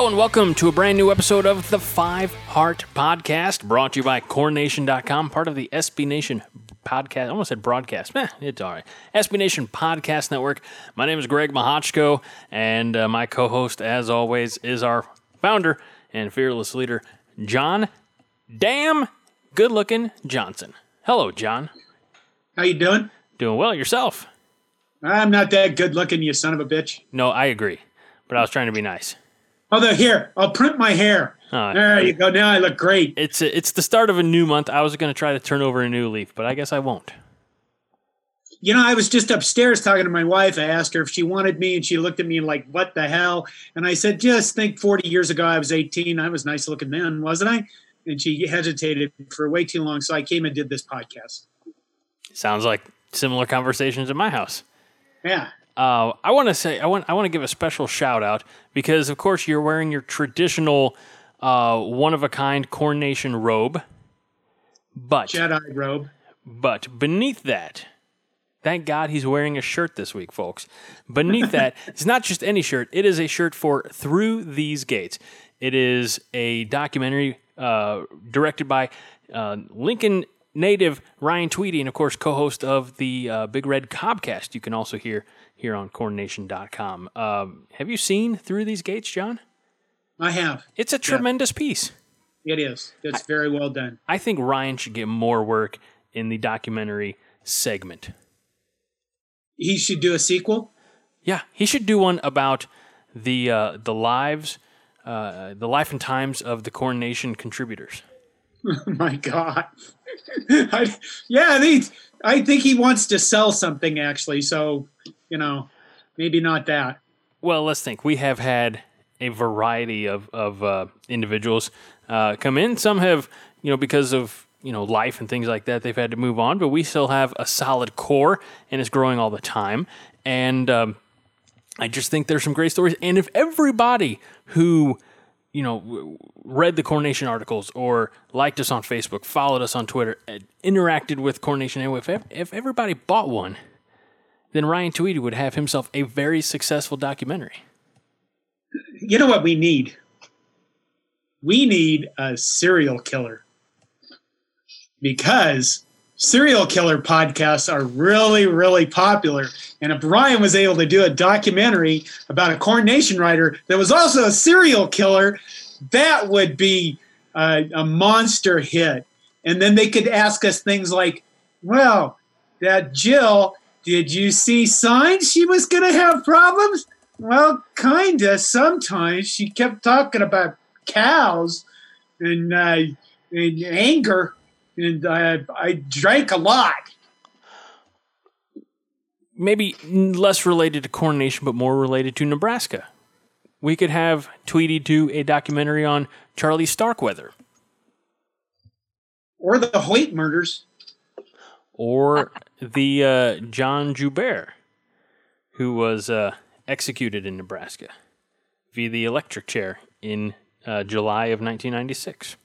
Hello and welcome to a brand new episode of the Five Heart Podcast, brought to you by CornNation.com, part of the SB Nation podcast. I almost said broadcast. Meh, it's all right. SB Nation Podcast Network. My name is Greg Mahochko, and uh, my co-host, as always, is our founder and fearless leader, John Damn Good Looking Johnson. Hello, John. How you doing? Doing well yourself? I'm not that good looking, you son of a bitch. No, I agree, but I was trying to be nice. Although here, I'll print my hair. Uh, there you go. Now I look great. It's it's the start of a new month. I was going to try to turn over a new leaf, but I guess I won't. You know, I was just upstairs talking to my wife. I asked her if she wanted me, and she looked at me like, "What the hell?" And I said, "Just think, 40 years ago, I was 18. I was nice looking then, wasn't I?" And she hesitated for way too long, so I came and did this podcast. Sounds like similar conversations in my house. Yeah. Uh, I want to say I want I want to give a special shout out because of course you're wearing your traditional uh, one of a kind Corn Nation robe, but Jedi robe. but beneath that, thank God he's wearing a shirt this week, folks. Beneath that, it's not just any shirt; it is a shirt for Through These Gates. It is a documentary uh, directed by uh, Lincoln native Ryan Tweedy, and of course, co-host of the uh, Big Red Cobcast. You can also hear here on CornNation.com. Um, have you seen Through These Gates, John? I have. It's a tremendous piece. It is. It's very well done. I think Ryan should get more work in the documentary segment. He should do a sequel. Yeah, he should do one about the uh, the lives, uh, the life and times of the Corn Nation contributors. Oh my God. I, yeah, I think, I think he wants to sell something actually. So, you know, maybe not that. Well, let's think. We have had a variety of of uh, individuals uh, come in. Some have, you know, because of you know life and things like that, they've had to move on. But we still have a solid core, and it's growing all the time. And um, I just think there's some great stories. And if everybody who you know, read the Corn Nation articles or liked us on Facebook, followed us on Twitter, interacted with Corn Nation anyway, if, if everybody bought one, then Ryan Tweedy would have himself a very successful documentary. You know what we need? We need a serial killer. Because serial killer podcasts are really, really popular. And if Brian was able to do a documentary about a Corn Nation writer that was also a serial killer, that would be a, a monster hit. And then they could ask us things like, well, that Jill, did you see signs she was going to have problems? Well, kinda. Sometimes she kept talking about cows and, uh, and anger, and uh, I drank a lot. Maybe less related to Corn Nation, but more related to Nebraska. We could have Tweedy do a documentary on Charlie Starkweather Or the Hoyt murders. or the uh, John Joubert, who was uh, executed in Nebraska via the electric chair in uh, July of 1996.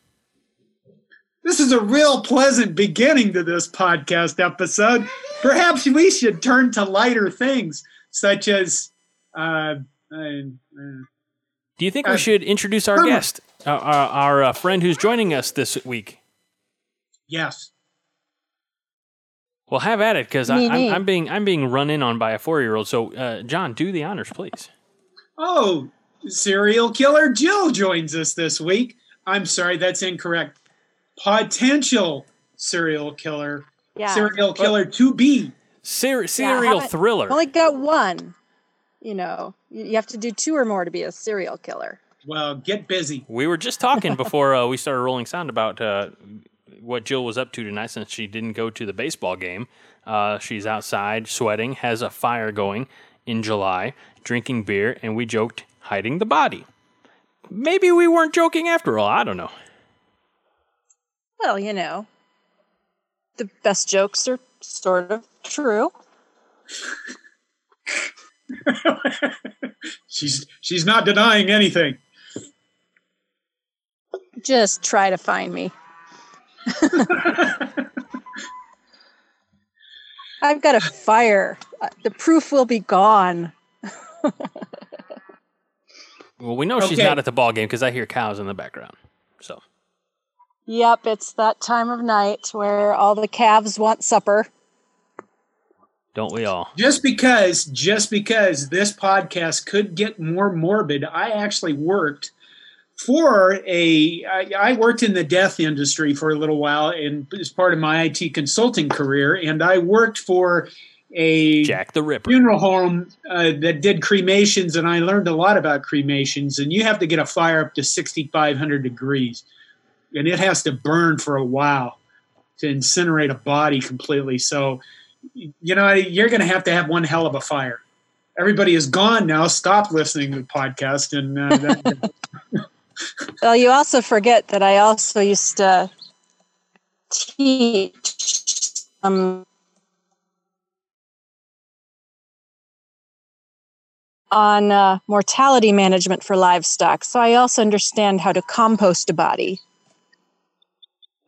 This is a real pleasant beginning to this podcast episode. Perhaps we should turn to lighter things, such as. Uh, uh, Do you think we Uh, should introduce our on. guest, uh, our, our uh, friend who's joining us this week? yes. Well, have at it, because I'm. I'm being I'm being run in on by a four year old. So, uh, John, do the honors, please. Oh, serial killer Jill joins us this week. I'm sorry, that's incorrect. Potential serial killer. Yeah. Serial killer to be. Ser- serial haven't- thriller. Only got one. You know, you you have to do two or more to be a serial killer. Well, get busy. We were just talking before uh, we started rolling sound about uh, what Jill was up to tonight since she didn't go to the baseball game. Uh, she's outside sweating, has a fire going in July, drinking beer, and we joked hiding the body. maybe we weren't joking after all. I don't know. Well, you know, the best jokes are sort of true. she's she's not denying anything. Just try to find me. I've got a fire. Uh, The proof will be gone. Well, we know she's not at the ball game because I hear cows in the background. So Yep, it's that time of night where all the calves want supper. don't we all? Just because, just because this podcast could get more morbid, I actually worked for a. I, I worked in the death industry for a little while, and as part of my IT consulting career, and I worked for a Jack the Ripper. funeral home uh, that did cremations, and I learned a lot about cremations. And you have to get a fire up to 6,500 degrees, and it has to burn for a while to incinerate a body completely. So, you know, you're going to have to have one hell of a fire. Everybody is gone now. Stop listening to the podcast, and uh, that, Well, you also forget that I also used to teach um, on uh, mortality management for livestock. So I also understand how to compost a body.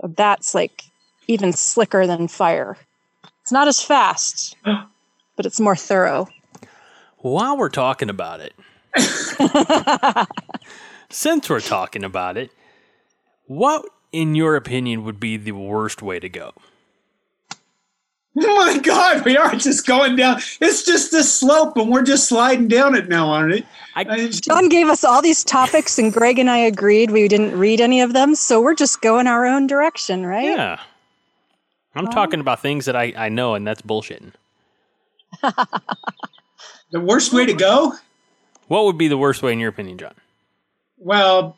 That's like even slicker than fire. It's not as fast, but it's more thorough. While we're talking about it, since we're talking about it, what, in your opinion, would be the worst way to go? oh my God, we are just going down. It's just a slope, and we're just sliding down it now, aren't it? I- I- John gave us all these topics, and Greg and I agreed we didn't read any of them, so we're just going our own direction, right? Yeah. I'm talking about things that I, I know, and that's bullshitting. the worst way to go? What would be the worst way, in your opinion, John? Well,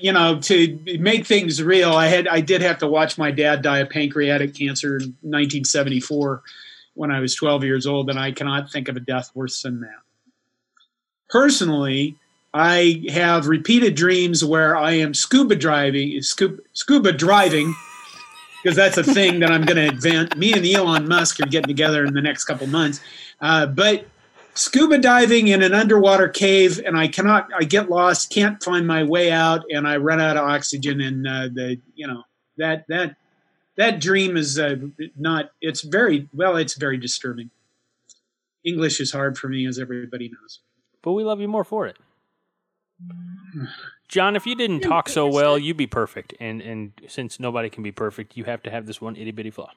you know, to make things real, I had I did have to watch my dad die of pancreatic cancer in 1974 when I was 12 years old, and I cannot think of a death worse than that. Personally, I have repeated dreams where I am scuba driving, scuba, scuba driving, because that's a thing that I'm going to invent. Me and Elon Musk are getting together in the next couple months, uh, but scuba diving in an underwater cave and i cannot i get lost can't find my way out and i run out of oxygen and uh, the you know that that that dream is uh, not it's very well it's very disturbing english is hard for me as everybody knows But we love you more for it. John, if you didn't talk so well, you'd be perfect. And and since nobody can be perfect, you have to have this one itty bitty flaw.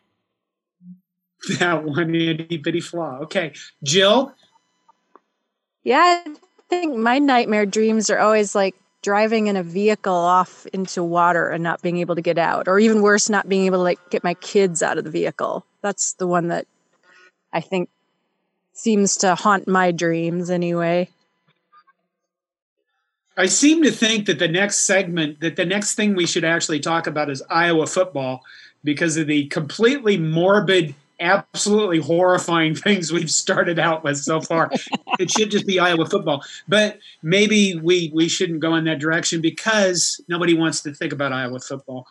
that one itty bitty flaw okay jill Yeah, I think my nightmare dreams are always like driving in a vehicle off into water and not being able to get out, or even worse, not being able to like get my kids out of the vehicle. That's the one that I think seems to haunt my dreams anyway. I seem to think that the next segment, that the next thing we should actually talk about is Iowa football because of the completely morbid, absolutely horrifying things we've started out with so far. it should just be Iowa football. But maybe we, we shouldn't go in that direction because nobody wants to think about Iowa football.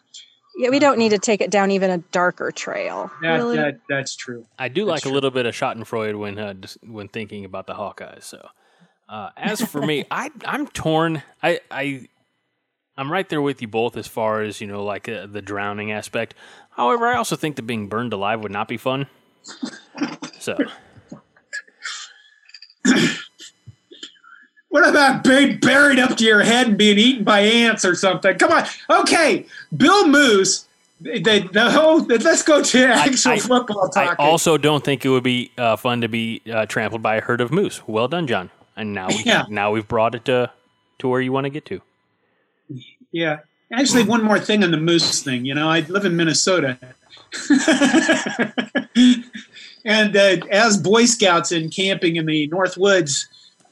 Yeah, we don't need to take it down even a darker trail. That, really? that, that's true. I do That's like a little bit of Schadenfreude when uh, when thinking about the Hawkeyes. So, uh, as for me, I I'm torn. I I I'm right there with you both as far as you know, like uh, the drowning aspect. However, I also think that being burned alive would not be fun. So, What about being buried up to your head and being eaten by ants or something? Come on. Okay. Bill Moos. The, the whole, let's go to actual I- football I also don't think it would be uh, fun to be uh, trampled by a herd of moose. Well done, John. And now we Yeah. now we've brought it to to where you want to get to. Yeah. Actually, one more thing on the moose thing. You know, I live in Minnesota. and uh, as Boy Scouts and camping in the North Woods,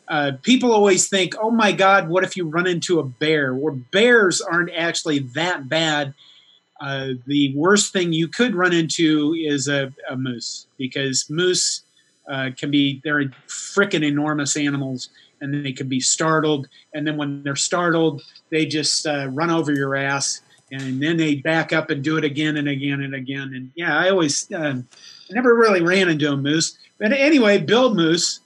uh, people always think, oh my God, what if you run into a bear? Where bears aren't actually that bad. Uh, the worst thing you could run into is a, a moose because moose uh, can be they're freaking enormous animals, and they can be startled, and then when they're startled, they just uh, run over your ass, and then they back up and do it again and again and again. And yeah, I always uh, I never really ran into a moose, but anyway, Bill Moos.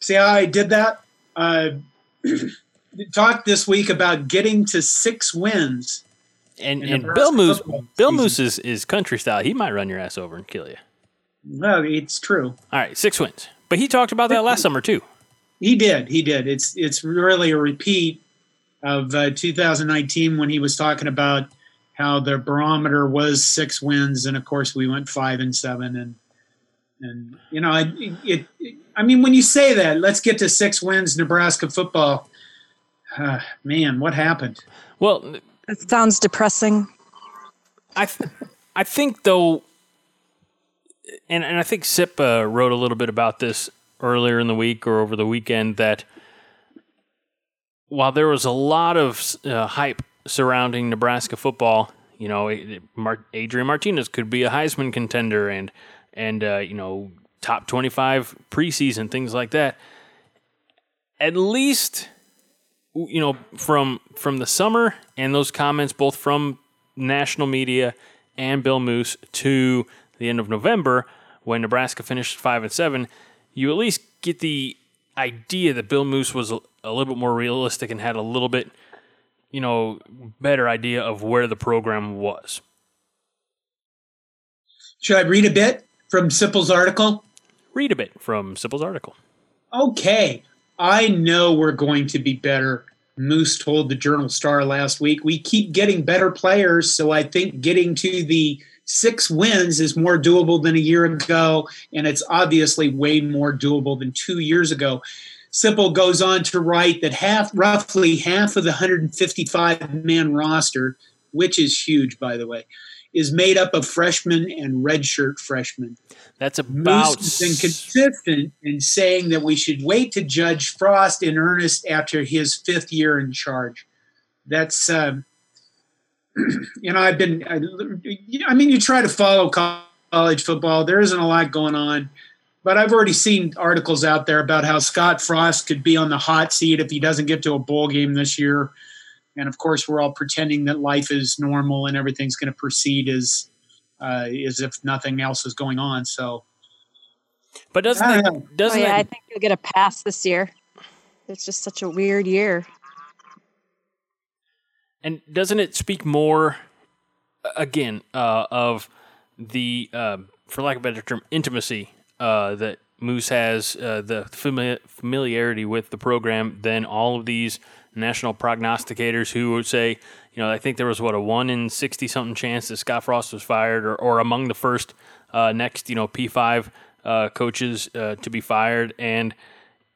See how I did that? Uh, talked this week about getting to six wins. And and Bill Moos Bill season. Moose is, is country style. He might run your ass over and kill you. No, it's true. All right, six wins. But he talked about that last summer too. He did. He did. It's it's really a repeat of uh, 2019 when he was talking about how the barometer was six wins, and of course we went five and seven, and and you know it, it, it I mean when you say that, let's get to six wins, Nebraska football. Uh, man, what happened? Well, It sounds depressing. I th- I think though, and and I think Sip uh, wrote a little bit about this earlier in the week or over the weekend that while there was a lot of uh, hype surrounding Nebraska football, you know, Adrian Martinez could be a Heisman contender and and uh, you know top twenty five preseason things like that. At least you know from from the summer and those comments both from national media and Bill Moos to the end of November when Nebraska finished 5 and 7 you at least get the idea that Bill Moos was a, a little bit more realistic and had a little bit you know better idea of where the program was Should I read a bit from Sipple's article? read a bit from Sipple's article Okay, I know we're going to be better. Moos told the Journal Star last week. We keep getting better players, so I think getting to the six wins is more doable than a year ago, and it's obviously way more doable than two years ago. Sipple goes on to write that half, roughly half of the 155 man roster, which is huge, by the way, is made up of freshmen and redshirt freshmen. that's about Moos has been consistent in saying that we should wait to judge Frost in earnest after his fifth year in charge. That's, um, you know, I've been, I, I mean, you try to follow college football, there isn't a lot going on. But I've already seen articles out there about how Scott Frost could be on the hot seat if he doesn't get to a bowl game this year. And of course, we're all pretending that life is normal and everything's going to proceed as uh, as if nothing else is going on. So but doesn't I it, don't. Oh, doesn't I think you'll get a pass this year. It's just such a weird year. And doesn't it speak more, again, uh, of the, uh, for lack of a better term, intimacy uh, that Moos has, uh, the fami- familiarity with the program than all of these national prognosticators who would say, you know, I think there was what a one in sixty something chance that Scott Frost was fired, or, or among the first uh, next, you know, P five uh, coaches uh, to be fired, and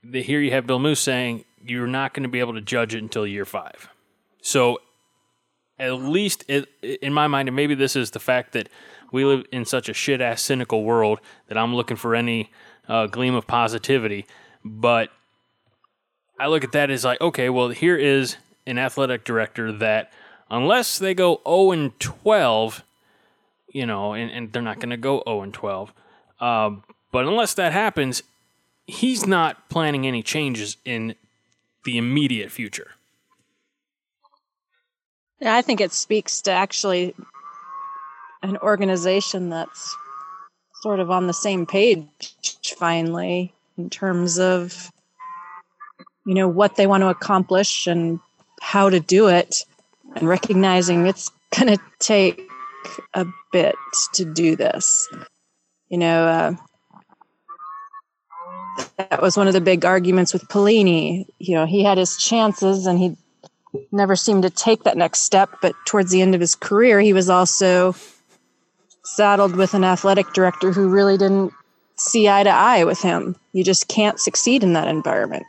the, here you have Bill Moos saying you're not going to be able to judge it until year five. So at least it, in my mind, and maybe this is the fact that we live in such a shit ass cynical world that I'm looking for any uh, gleam of positivity. But I look at that as like, okay, well, here is an athletic director that, unless they go 0 and 12, you know, and, and they're not going to go 0 and 12, um, but unless that happens, he's not planning any changes in the immediate future. Yeah, I think it speaks to actually an organization that's sort of on the same page finally in terms of you know what they want to accomplish and how to do it and recognizing it's going to take a bit to do this you know uh, that was one of the big arguments with Pelini. You know, he had his chances and he never seemed to take that next step. But towards the end of his career, he was also saddled with an athletic director who really didn't see eye to eye with him. You just can't succeed in that environment.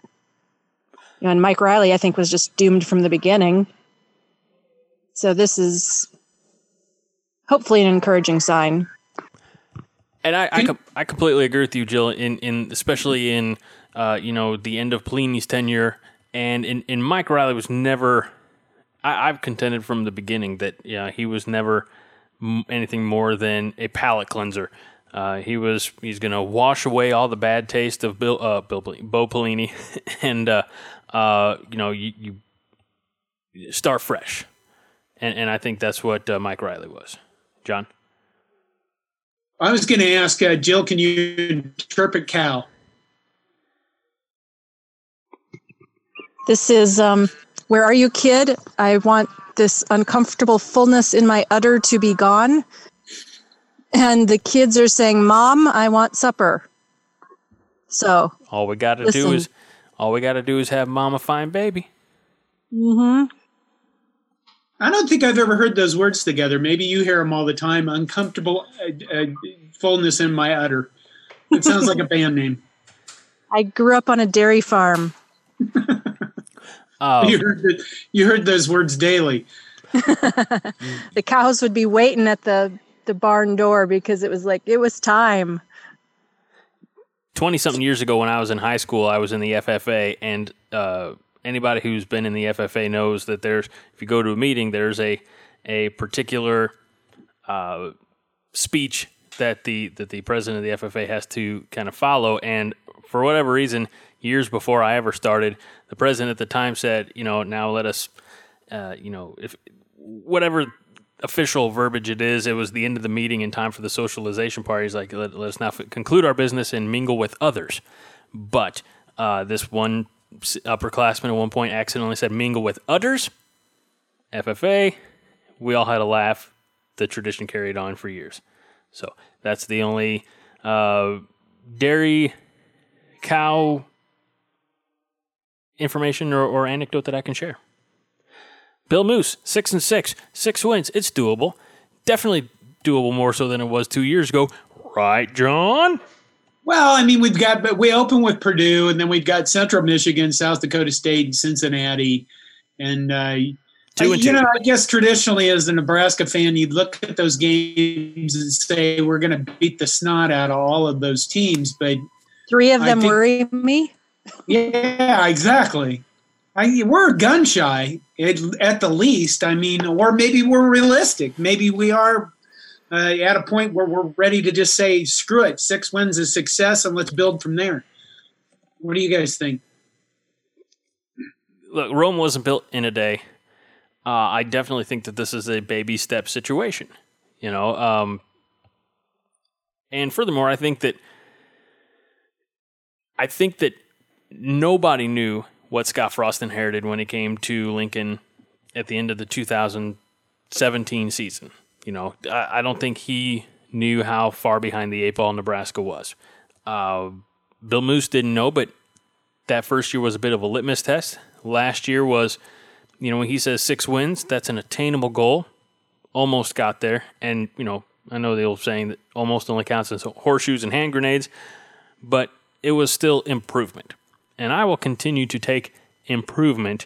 You know, and Mike Riley, I think, was just doomed from the beginning. So this is hopefully an encouraging sign. And I, I, com- I completely agree with you, Jill. In, in especially in uh, you know the end of Pelini's tenure, and in, in Mike Riley was never. I, I've contended from the beginning that yeah he was never m- anything more than a palate cleanser. Uh, he was he's going to wash away all the bad taste of Bill uh, Bill Bo Pelini, and uh, uh, you know you, you, start fresh, and and I think that's what uh, Mike Riley was. John, I was going to ask uh, Jill, can you interpret Cal? This is um, where are you, kid? I want this uncomfortable fullness in my udder to be gone. And the kids are saying, Mom, I want supper. So all we got to do is all we got to do is have Mama find baby. Mm-hmm. I don't think I've ever heard those words together. Maybe you hear them all the time. Uncomfortable uh, uh, fullness in my udder. It sounds like a band name. I grew up on a dairy farm. Oh. You heard the, you heard those words daily. the cows would be waiting at the the barn door because it was like it was time. 20 something years ago when I was in high school, I was in the FFA and uh, anybody who's been in the FFA knows that there's if you go to a meeting, there's a a particular uh, speech that the that the president of the FFA has to kind of follow and for whatever reason years before I ever started, the president at the time said, you know, now let us, uh, you know, if whatever official verbiage it is, it was the end of the meeting in time for the socialization party. He's like, let, us now f- conclude our business and mingle with others. But uh, this one upperclassman at one point accidentally said mingle with others. FFA. We all had a laugh. The tradition carried on for years. So that's the only uh, dairy cow information or, or anecdote that I can share. Bill Moos, six and six, six wins. It's doable. Definitely doable more so than it was two years ago. Right, John? Well, I mean, we've got, but we open with Purdue, and then we've got Central Michigan, South Dakota State, and Cincinnati, and uh, two and you two. know, I guess traditionally, as a Nebraska fan, you'd look at those games and say we're going to beat the snot out of all of those teams, but Three of them think- worry me. Yeah, exactly. I, we're gun shy at, at the least. I mean, or maybe we're realistic. Maybe we are uh, at a point where we're ready to just say, screw it, six wins is success, and let's build from there. What do you guys think? Look, Rome wasn't built in a day. Uh, I definitely think that this is a baby step situation. You know, um, and furthermore, I think that I think that nobody knew what Scott Frost inherited when he came to Lincoln at the end of the 2017 season. You know, I, I don't think he knew how far behind the eight ball Nebraska was. Uh, Bill Moos didn't know, but that first year was a bit of a litmus test. Last year was, you know, when he says six wins, that's an attainable goal. Almost got there. And, you know, I know the old saying that almost only counts as horseshoes and hand grenades, but it was still improvement. And I will continue to take improvement.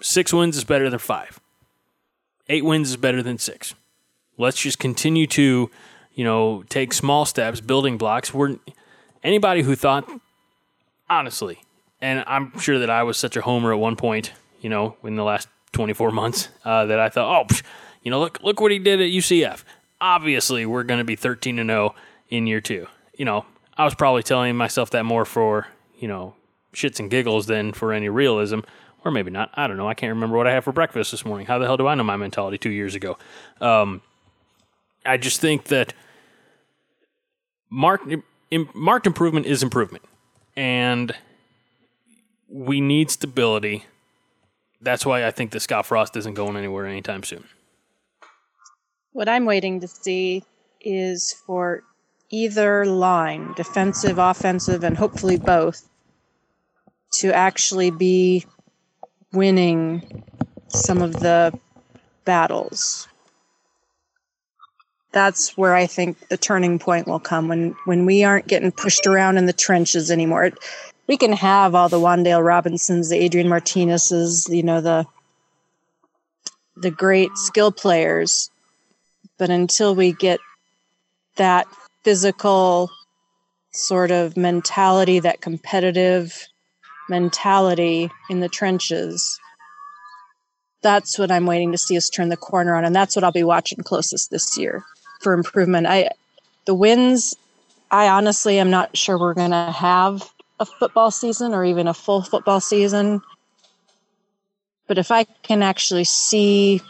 Six wins is better than five. Eight wins is better than six. Let's just continue to, you know, take small steps, building blocks. We're anybody who thought, honestly, and I'm sure that I was such a homer at one point, you know, in the last 24 months, uh, that I thought, oh, psh, you know, look, look what he did at UCF. Obviously, we're going to be 13 and 0 in year two. You know, I was probably telling myself that more for, you know, shits and giggles than for any realism, or maybe not. I don't know. I can't remember what I had for breakfast this morning. How the hell do I know my mentality two years ago? Um, I just think that marked marked improvement is improvement, and we need stability. That's why I think that Scott Frost isn't going anywhere anytime soon. What I'm waiting to see is for either line, defensive, offensive, and hopefully both, to actually be winning some of the battles. That's where I think the turning point will come when when we aren't getting pushed around in the trenches anymore. We can have all the Wan'Dale Robinsons, the Adrian Martinez's, you know, the the great skill players, but until we get that physical sort of mentality, that competitive mentality in the trenches, that's what I'm waiting to see us turn the corner on. And that's what I'll be watching closest this year for improvement. I the wins, I honestly am not sure we're going to have a football season or even a full football season. But if I can actually see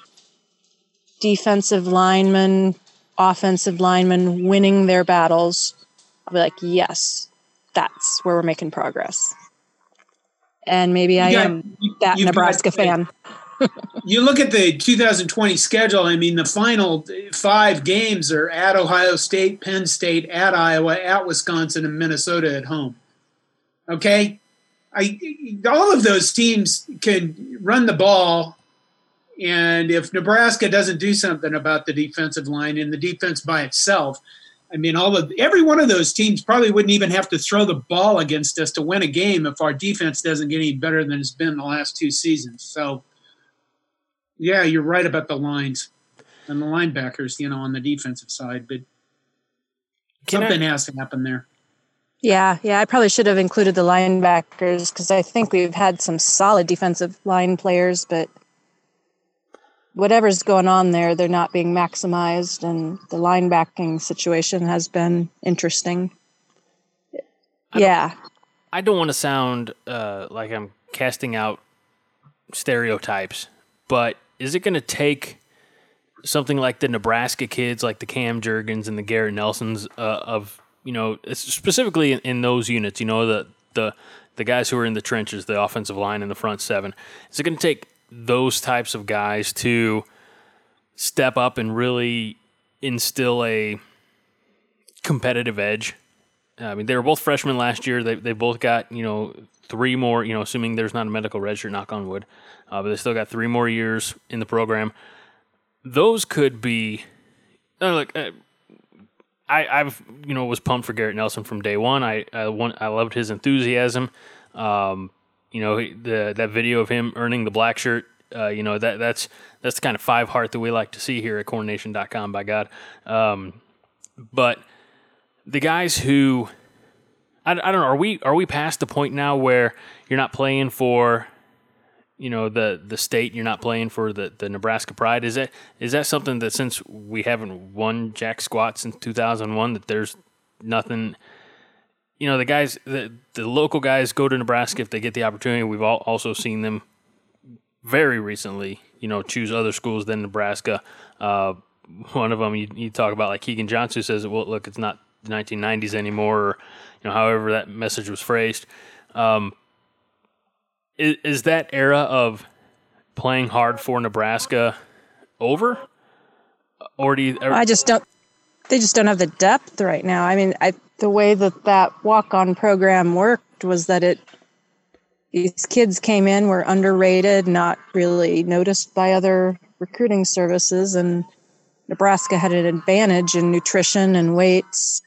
defensive linemen, offensive linemen winning their battles, I'll be like, yes, that's where we're making progress. And maybe I got- am that you've got- Nebraska fan. you look at the 2020 schedule. I mean, the final five games are at Ohio State, Penn State, at Iowa, at Wisconsin, and Minnesota at home. Okay, I all of those teams can run the ball, and if Nebraska doesn't do something about the defensive line and the defense by itself, I mean, all of every one of those teams probably wouldn't even have to throw the ball against us to win a game if our defense doesn't get any better than it's been the last two seasons. So. Yeah, you're right about the lines and the linebackers, you know, on the defensive side, but Can I- something has to happen there. Yeah, yeah, I probably should have included the linebackers because I think we've had some solid defensive line players, but whatever's going on there, they're not being maximized, and the linebacking situation has been interesting. Yeah, I don't want to sound uh, like I'm casting out stereotypes, but is it going to take something like the Nebraska kids, like the Cam Jurgens and the Garrett Nelsons uh, of you know specifically in, in those units, you know the the the guys who are in the trenches, the offensive line and the front seven. Is it going to take those types of guys to step up and really instill a competitive edge? I mean, they were both freshmen last year. They they both got you know three more. You know, assuming there's not a medical redshirt, knock on wood, uh, but they still got three more years in the program. Those could be. Uh, look, uh, I I've you know was pumped for Garrett Nelson from day one. I I, want, I loved his enthusiasm. Um, you know the that video of him earning the black shirt. Uh, you know that that's that's the kind of five heart that we like to see here at cornnation.com by God. Um, but the guys who I, I don't know are we are we past the point now where you're not playing for you know the the state you're not playing for the, the Nebraska pride is that is that something that since we haven't won jack squat since 2001 that there's nothing you know the guys the, the local guys go to Nebraska if they get the opportunity we've all also seen them very recently you know choose other schools than Nebraska uh, one of them you, you talk about like Keegan Johnson says well look it's not the 1990s anymore or you know however that message was phrased um, is, is that era of playing hard for Nebraska over or do you or, I just don't. They just don't have the depth right now. I mean, I, the way that that walk-on program worked was that it these kids came in were underrated, not really noticed by other recruiting services, and Nebraska had an advantage in nutrition and weights,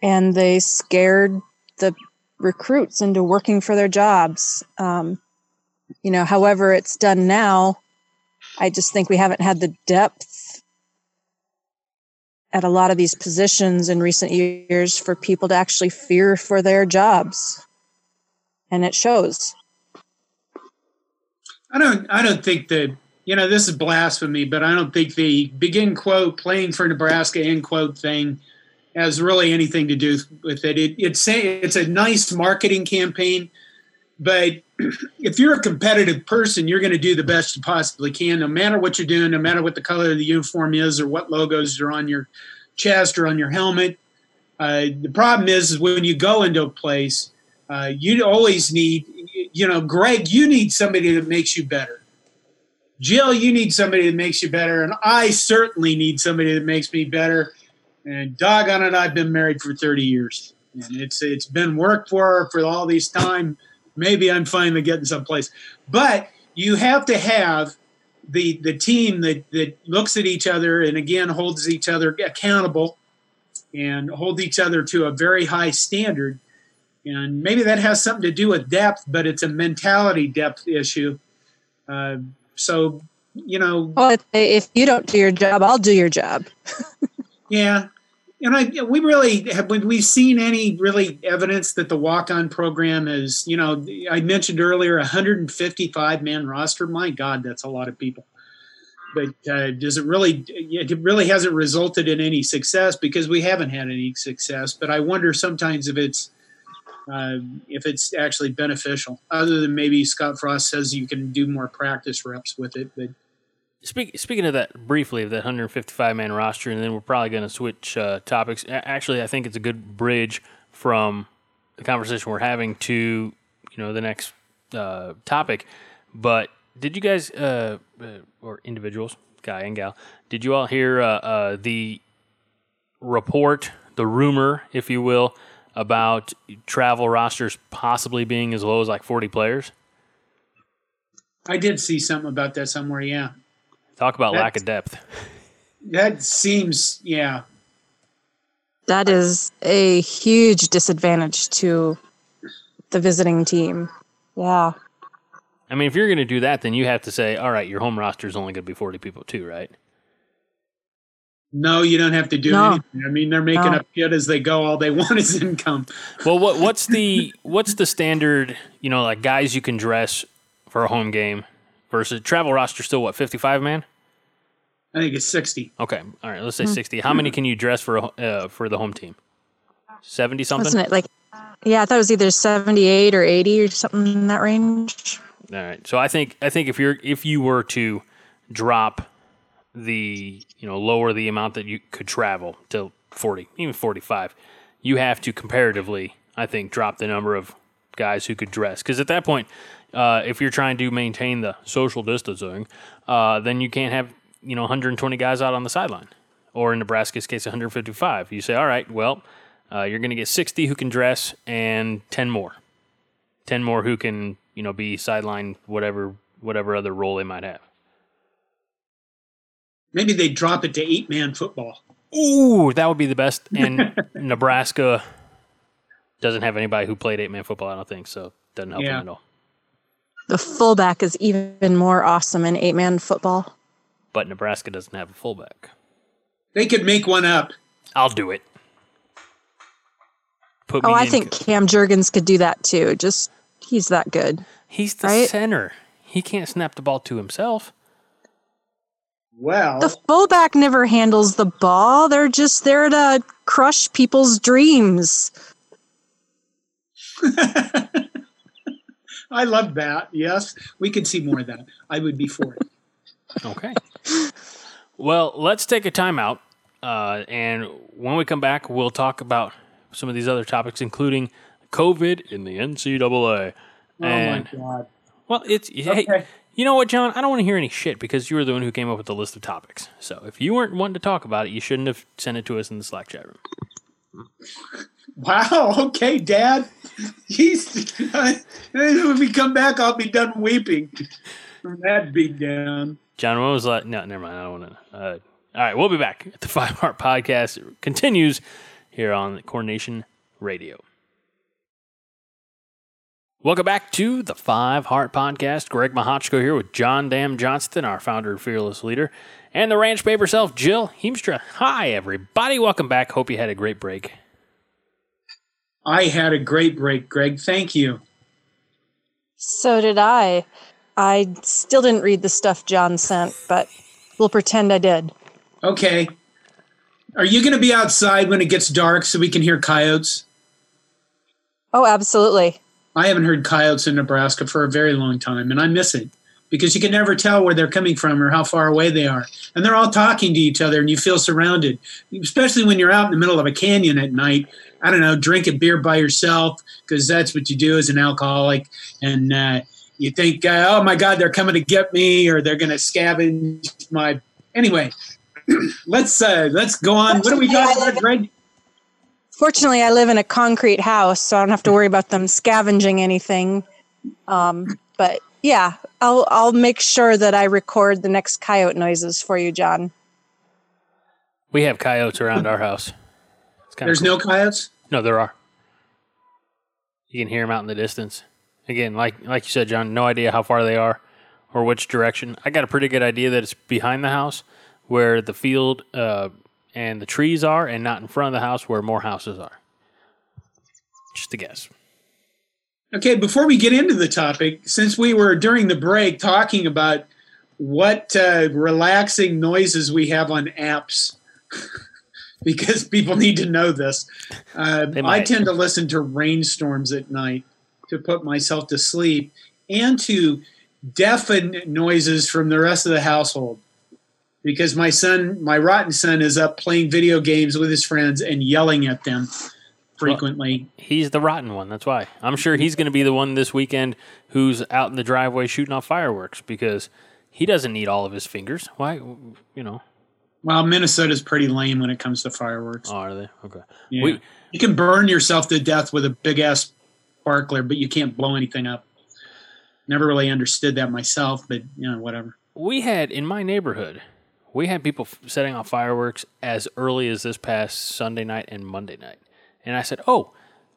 and they scared the recruits into working for their jobs. Um, you know, however it's done now, I just think we haven't had the depth at a lot of these positions in recent years for people to actually fear for their jobs. And it shows. I don't. I don't think that you know this is blasphemy, but I don't think the begin quote playing for Nebraska end quote thing has really anything to do with it. it it's a, it's a nice marketing campaign, but if you're a competitive person, you're going to do the best you possibly can, no matter what you're doing, no matter what the color of the uniform is or what logos are on your chest or on your helmet. Uh, the problem is, is when you go into a place, uh, you always need, you know, Greg, you need somebody that makes you better. Jill, you need somebody that makes you better, and I certainly need somebody that makes me better. And doggone it, I've been married for 30 years, and it's it's been work for her for all this time. Maybe I'm finally getting someplace, but you have to have the the team that that looks at each other and again holds each other accountable and holds each other to a very high standard. And maybe that has something to do with depth, but it's a mentality depth issue. Uh, so, you know, Well, if, if you don't do your job, I'll do your job. yeah. And I, we really have, when we've seen any really evidence that the walk-on program is, you know, I mentioned earlier, 155 man roster. My God, that's a lot of people. but uh, does it really? It really hasn't resulted in any success because we haven't had any success. But I wonder sometimes if it's uh, if it's actually beneficial, other than maybe Scott Frost says you can do more practice reps with it. But Speak, speaking of that briefly of that 155 man roster, and then we're probably going to switch uh, topics. Actually, I think it's a good bridge from the conversation we're having to you know the next uh, topic. But did you guys uh, uh, or individuals, guy and gal, did you all hear uh, uh, the report, the rumor, if you will, about travel rosters possibly being as low as like 40 players? I did see something about that somewhere. Yeah, Talk about lack of depth. that seems. Yeah, That is a huge disadvantage to the visiting team. Yeah. I mean, if you're going to do that, then you have to say, all right, your home roster is only going to be 40 people too, right? no, you don't have to do No. anything. I mean, they're making No. up shit as they go. All they want is income. Well, what what's the what's the standard? You know, like guys you can dress for a home game versus travel roster. Still what 55 man? I think it's sixty. Okay, all right. Let's say 60. How many can you dress for a, uh, for the home team? 70 something. Wasn't it like, yeah, I thought it was either 78 or 80 or something in that range. All right. So I think I think if you're if you were to drop the you know lower the amount that you could travel to 40, even 45, you have to comparatively I think drop the number of guys who could dress because at that point, uh, if you're trying to maintain the social distancing, uh, then you can't have you know 120 guys out on the sideline, or in Nebraska's case 155. You say, all right, well, uh, you're going to get 60 who can dress and 10 more. 10 more who can, you know, be sideline whatever whatever other role they might have. Maybe they drop it to eight man football. Ooh, that would be the best. And Nebraska doesn't have anybody who played eight man football, I don't think, so doesn't help Yeah. them at all. The fullback is even more awesome in eight man football. But Nebraska doesn't have a fullback. They could make one up. I'll do it. Put Oh, me I in- think Cam Jurgens could do that too. Just, he's that good. he's the right? center. He can't snap the ball to himself. Well, The fullback never handles the ball. They're just there to crush people's dreams. I love that. Yes, we could see more of that. I would be for it. Okay. well, let's take a timeout. Uh, and when we come back, we'll talk about some of these other topics, including COVID in the NCAA. Oh and, my god. well, it's, hey, you know what, John? I don't want to hear any shit because you were the one who came up with the list of topics. So if you weren't wanting to talk about it, you shouldn't have sent it to us in the Slack chat room. Wow. Okay, Dad. He's. when we come back, I'll be done weeping from that beat down. John, when was that? No, never mind. I don't want to. Uh, all right, we'll be back. The Five Heart Podcast continues here on Corn Nation Radio. Welcome back to the Five Heart Podcast. Greg Mahochko here with John Dam Johnston, our founder and fearless leader, and the ranch babe herself, Jill Heemstra. Hi, everybody. Welcome back. Hope you had a great break. I had a great break, Greg. Thank you. So did I. I still didn't read the stuff John sent, but we'll pretend I did. Okay. Are you going to be outside when it gets dark so we can hear coyotes? Oh, absolutely. I haven't heard coyotes in Nebraska for a very long time, and I miss it because you can never tell where they're coming from or how far away they are. And they're all talking to each other, and you feel surrounded, especially when you're out in the middle of a canyon at night. I don't know, drinking beer by yourself because that's what you do as an alcoholic. And uh, you think, uh, oh my God, they're coming to get me or they're going to scavenge my. Anyway, let's uh, let's go on. What are we talking about, Greg? Fortunately, I live in a concrete house, so I don't have to worry about them scavenging anything. Um, but yeah, I'll I'll make sure that I record the next coyote noises for you, John. We have coyotes around our house. It's There's cool. no coyotes. No, there are. You can hear them out in the distance. Again, like like you said, John, no idea how far they are or which direction. I got a pretty good idea that it's behind the house where the field uh, and the trees are, and not in front of the house where more houses are. Just a guess. Okay, before we get into the topic, since we were during the break talking about what uh, relaxing noises we have on apps because people need to know this. Uh, I tend to listen to rainstorms at night to put myself to sleep and to deafen noises from the rest of the household. Because my son, my rotten son, is up playing video games with his friends and yelling at them frequently. He's the rotten one. That's why. I'm sure he's going to be the one this weekend who's out in the driveway shooting off fireworks because he doesn't need all of his fingers. Why? You know. Well, Minnesota's pretty lame when it comes to fireworks. Oh, are they? Okay. Yeah. We, you can burn yourself to death with a big ass sparkler, but you can't blow anything up. Never really understood that myself, but you know, whatever. we had in my neighborhood, we had people f- setting off fireworks as early as this past Sunday night and Monday night. And I said, "Oh,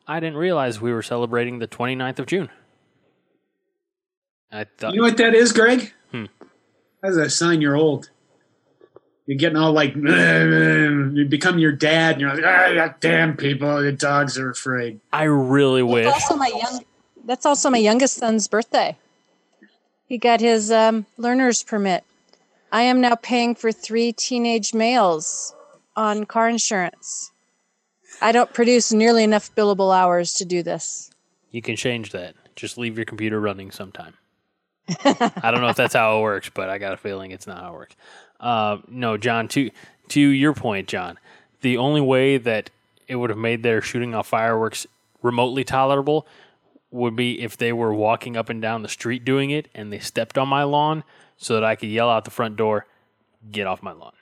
I didn't realize we were celebrating the 29th of June." I thought You know what that is, Greg? Hmm. That's a sign you're old. You're getting all like, you become your dad, and you're like, ah, that damn people, the dogs are afraid. I really wish. That's also my young. That's also my youngest son's birthday. He got his um, learner's permit. I am now paying for three teenage males on car insurance. I don't produce nearly enough billable hours to do this. You can change that. Just leave your computer running sometime. I don't know if that's how it works, but I got a feeling it's not how it works. Uh, no, John. To to your point, John, the only way that it would have made their shooting off fireworks remotely tolerable would be if they were walking up and down the street doing it and they stepped on my lawn, so that I could yell out the front door, "Get off my lawn!"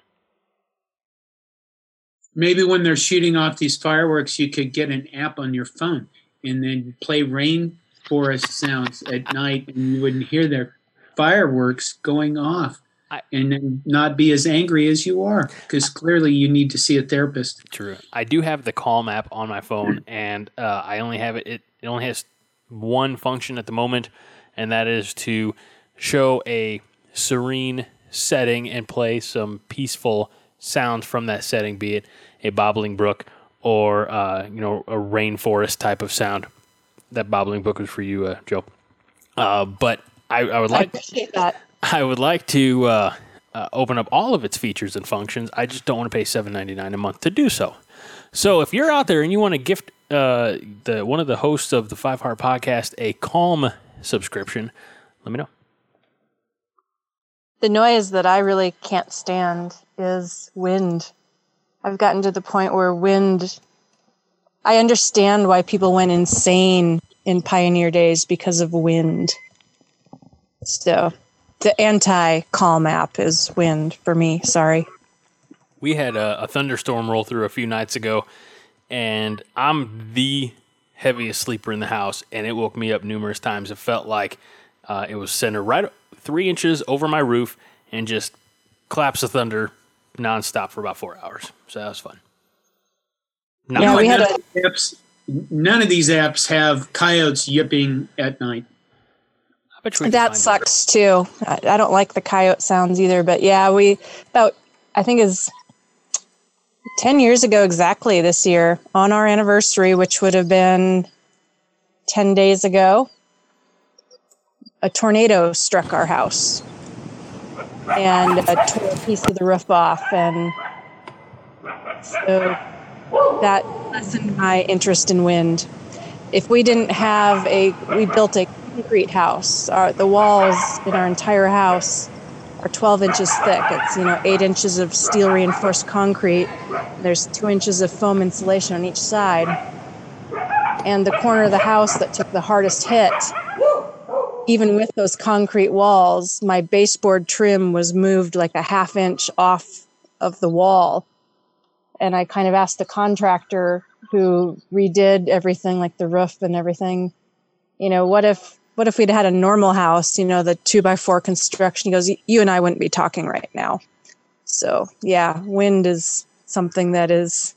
Maybe when they're shooting off these fireworks, you could get an app on your phone and then play rainforest sounds at night, and you wouldn't hear their fireworks going off. I- and then not be as angry as you are because clearly you need to see a therapist. True. I do have the Calm app on my phone, and uh, I only have it, it. It only has one function at the moment, and that is to show a serene setting and play some peaceful sounds from that setting, be it a bobbling brook or uh, you know a rainforest type of sound. That bobbling brook is for you, uh, Joe. Uh, but I, I would I like appreciate that. I would like to uh, uh, open up all of its features and functions. I just don't want to pay seven ninety nine a month to do so. So if you're out there and you want to gift uh, the one of the hosts of the Five Heart Podcast a Calm subscription, let me know. The noise that I really can't stand is wind. I've gotten to the point where wind. I understand why people went insane in pioneer days because of wind. So, the anti calm app is wind for me. Sorry. We had a, a thunderstorm roll through a few nights ago, and I'm the heaviest sleeper in the house, and it woke me up numerous times. It felt like uh, it was centered right three inches over my roof and just claps of thunder nonstop for about four hours. So that was fun. Not Yeah, fun. we had none, a- of apps, none of these apps have coyotes yipping at night. I bet you we can That sucks too. I, I don't like the coyote sounds either, but yeah, we about I think is 10 years ago exactly this year on our anniversary, which would have been 10 days ago, a tornado struck our house and uh, tore a piece of the roof off. And so that lessened my interest in wind. If we didn't have a, we built a concrete house. Our, the walls in our entire house are 12 inches thick. It's you know eight inches of steel reinforced concrete. There's two inches of foam insulation on each side. And the corner of the house that took the hardest hit, even with those concrete walls, my baseboard trim was moved like a half inch off of the wall. And I kind of asked the contractor who redid everything, like the roof and everything, you know, what if what if we'd had a normal house, you know, the two by four construction? He goes, you and I wouldn't be talking right now. So yeah, wind is something that is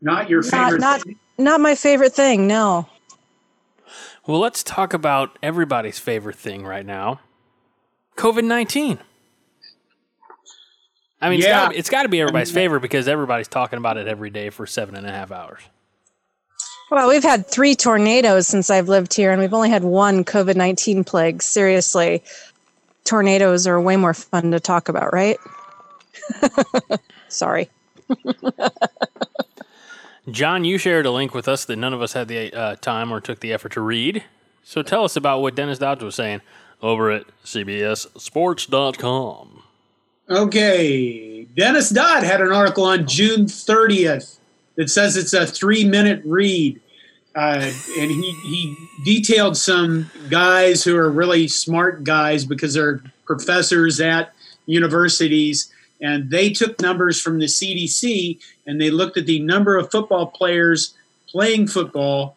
Not your not favorite. not not my favorite thing. No. Well, let's talk about everybody's favorite thing right now COVID 19. I mean, Yeah. it's got to be everybody's favorite because everybody's talking about it every day for seven and a half hours. Well, we've had three tornadoes since I've lived here, and we've only had one COVID 19 plague. Seriously, tornadoes are way more fun to talk about, right? Sorry. John, you shared a link with us that none of us had the uh, time or took the effort to read. So tell us about what Dennis Dodd was saying over at CBSSports.com. Okay. Dennis Dodd had an article on June 30th that says it's a three minute read. Uh, and he, he detailed some guys who are really smart guys because they're professors at universities. And they took numbers from the CDC and they looked at the number of football players playing football,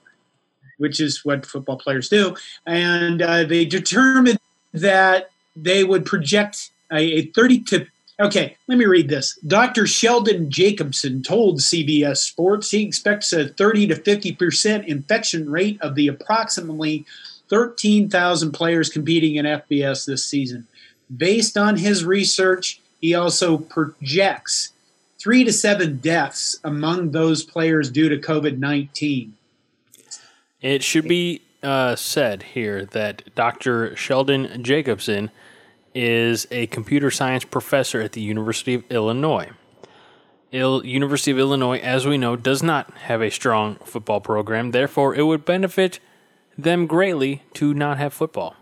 which is what football players do. And uh, they determined that they would project a, a 30 to Okay, let me read this. Dr. Sheldon Jacobson told CBS Sports he expects a 30 to 50% infection rate of the approximately 13,000 players competing in FBS this season. Based on his research, he also projects three to seven deaths among those players due to COVID 19. It should be uh, said here that Dr. Sheldon Jacobson is a computer science professor at the University of Illinois. Il- University of Illinois, as we know, does not have a strong football program. Therefore, it would benefit them greatly to not have football.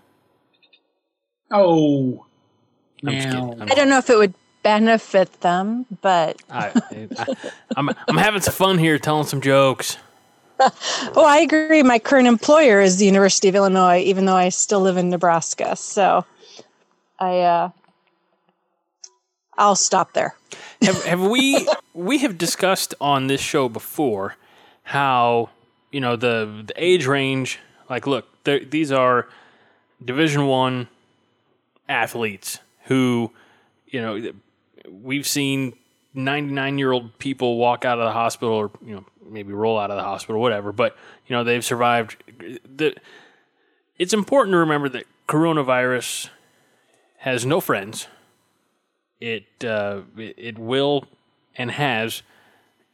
Oh, I'm now. kidding. I'm, I don't know if it would benefit them, but I, I, I'm, I'm having some fun here telling some jokes. oh, I agree. My current employer is the University of Illinois, even though I still live in Nebraska. So I, uh, I'll stop there. have, have we we have discussed on this show before how you know the the age range like look these are division 1 athletes who you know we've seen 99 year old people walk out of the hospital or you know maybe roll out of the hospital whatever but you know they've survived the it's important to remember that coronavirus has no friends it uh, it, will and has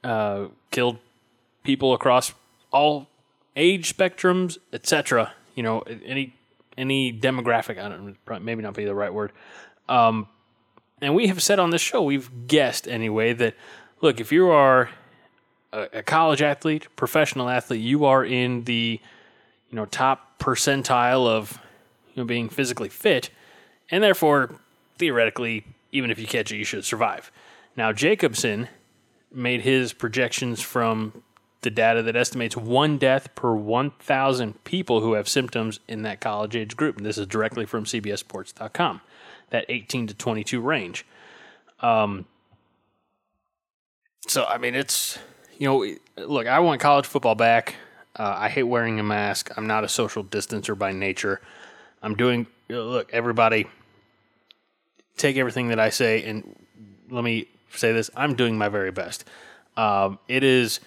uh, killed people across all age spectrums, etc. You know, any any demographic. I don't maybe not be the right word. Um, and we have said on this show, we've guessed anyway that look, if you are a, a college athlete, professional athlete, you are in the you know top percentile of you know being physically fit, and therefore theoretically, even if you catch it, you should survive. Now Jacobson made his projections from the data that estimates one death per 1,000 people who have symptoms in that college age group. And this is directly from CBSSports.com, that 18 to 22 range. Um, so, I mean, it's, you know, look, I want college football back. Uh, I hate wearing a mask. I'm not a social distancer by nature. I'm doing, look, everybody take everything that I say and let me say this I'm doing my very best. Um, it is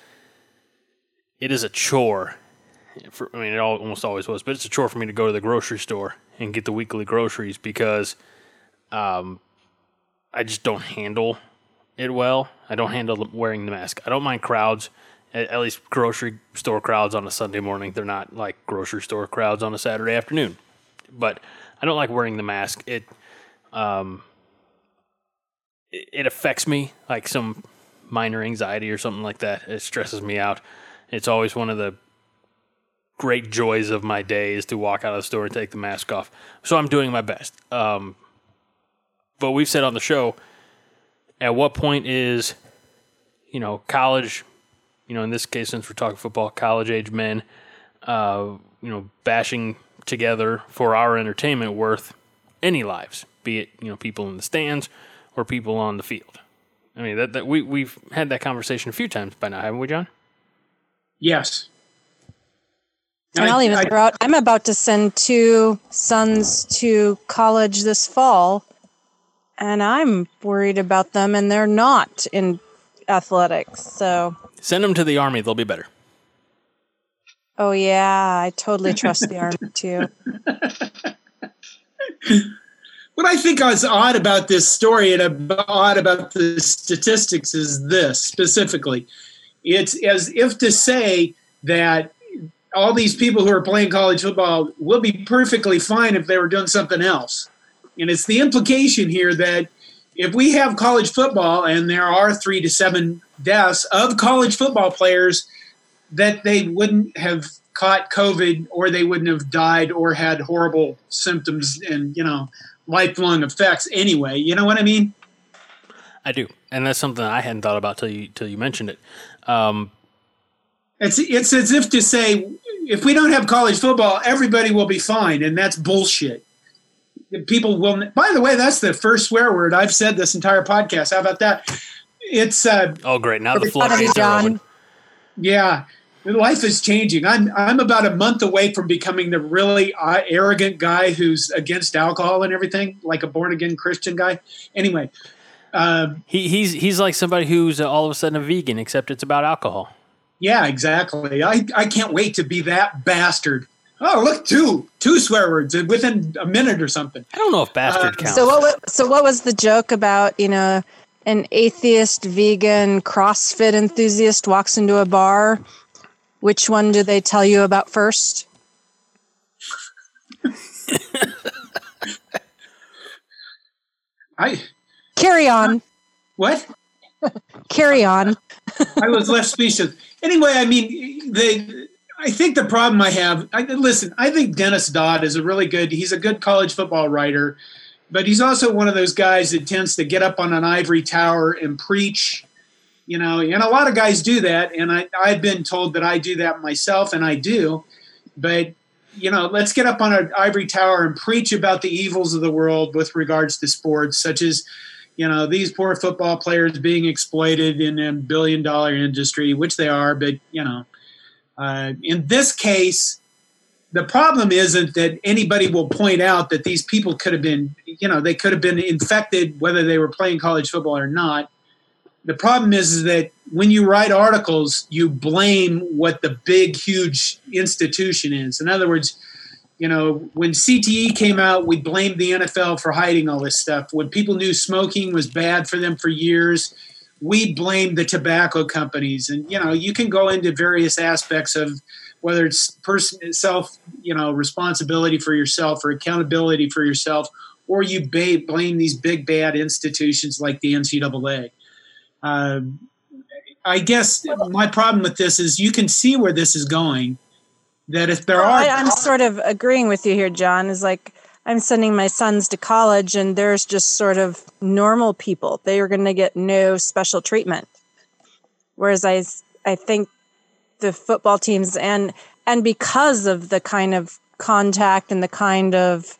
it is a chore. For, I mean, it almost always was, but it's a chore for me to go to the grocery store and get the weekly groceries because um, I just don't handle it well. I don't handle wearing the mask. I don't mind crowds, at least grocery store crowds on a Sunday morning. They're not like grocery store crowds on a Saturday afternoon. But I don't like wearing the mask. It um, it, affects me like some minor anxiety or something like that. It stresses me out. It's always one of the great joys of my day is to walk out of the store and take the mask off. So I'm doing my best. Um, but we've said on the show, at what point is, you know, college, you know, in this case, since we're talking football, college age men, uh, you know, bashing together for our entertainment worth any lives, be it, you know, people in the stands or people on the field. I mean, that, that we, we've had that conversation a few times by now, haven't we, John? Yes. And I'll even throw out I'm about to send two sons to college this fall, and I'm worried about them, and they're not in athletics. So, Send them to the army; they'll be better. Oh, yeah, I totally trust the Army too. What I think is odd about this story and odd about the statistics is this specifically. It's as if to say that all these people who are playing college football will be perfectly fine if they were doing something else. And it's the implication here that if we have college football and there are three to seven deaths of college football players, that they wouldn't have caught COVID or they wouldn't have died or had horrible symptoms and, you know, lifelong effects anyway. You know what I mean? I do. And that's something I hadn't thought about till you till you mentioned it. Um, it's it's as if to say if we don't have college football, everybody will be fine, and that's bullshit. People will. By the way, that's the first swear word I've said this entire podcast. How about that? It's uh, oh great! Now the Proud of you, floodgates are open. Yeah. Life is changing. I'm I'm about a month away from becoming the really uh, arrogant guy who's against alcohol and everything, like a born again Christian guy. Anyway, uh, He, he's he's like somebody who's uh, all of a sudden a vegan, except it's about alcohol. Yeah, exactly. I, I can't wait to be that bastard. Oh, look, two two swear words within a minute or something. I don't know if bastard Uh, counts. So what? So what was the joke about? You know, an atheist, vegan, CrossFit enthusiast walks into a bar. Which one do they tell you about first? I Carry on. what? Carry on. I was less speechless. Anyway, I mean, they. I think the problem I have. I, listen, I think Dennis Dodd is a really good. He's a good college football writer, but he's also one of those guys that tends to get up on an ivory tower and preach. You know, and a lot of guys do that, and I, I've been told that I do that myself, and I do. But you know, let's get up on an ivory tower and preach about the evils of the world with regards to sports, such as you know these poor football players being exploited in a billion dollar industry which they are but you know uh, in this case the problem isn't that anybody will point out that these people could have been you know they could have been infected whether they were playing college football or not the problem is, is that when you write articles you blame what the big huge institution is in other words you know, when CTE came out, we blamed the NFL for hiding all this stuff. When people knew smoking was bad for them for years, we blamed the tobacco companies. And you know, you can go into various aspects of whether it's person self, you know, responsibility for yourself or accountability for yourself, or you blame these big bad institutions like the NCAA. Um, I guess my problem with this is you can see where this is going. That if there Well, are I, I'm sort of agreeing with you here, John. Is like I'm sending my sons to college, and there's just sort of normal people. They are going to get no special treatment. Whereas I, I think the football teams and and because of the kind of contact and the kind of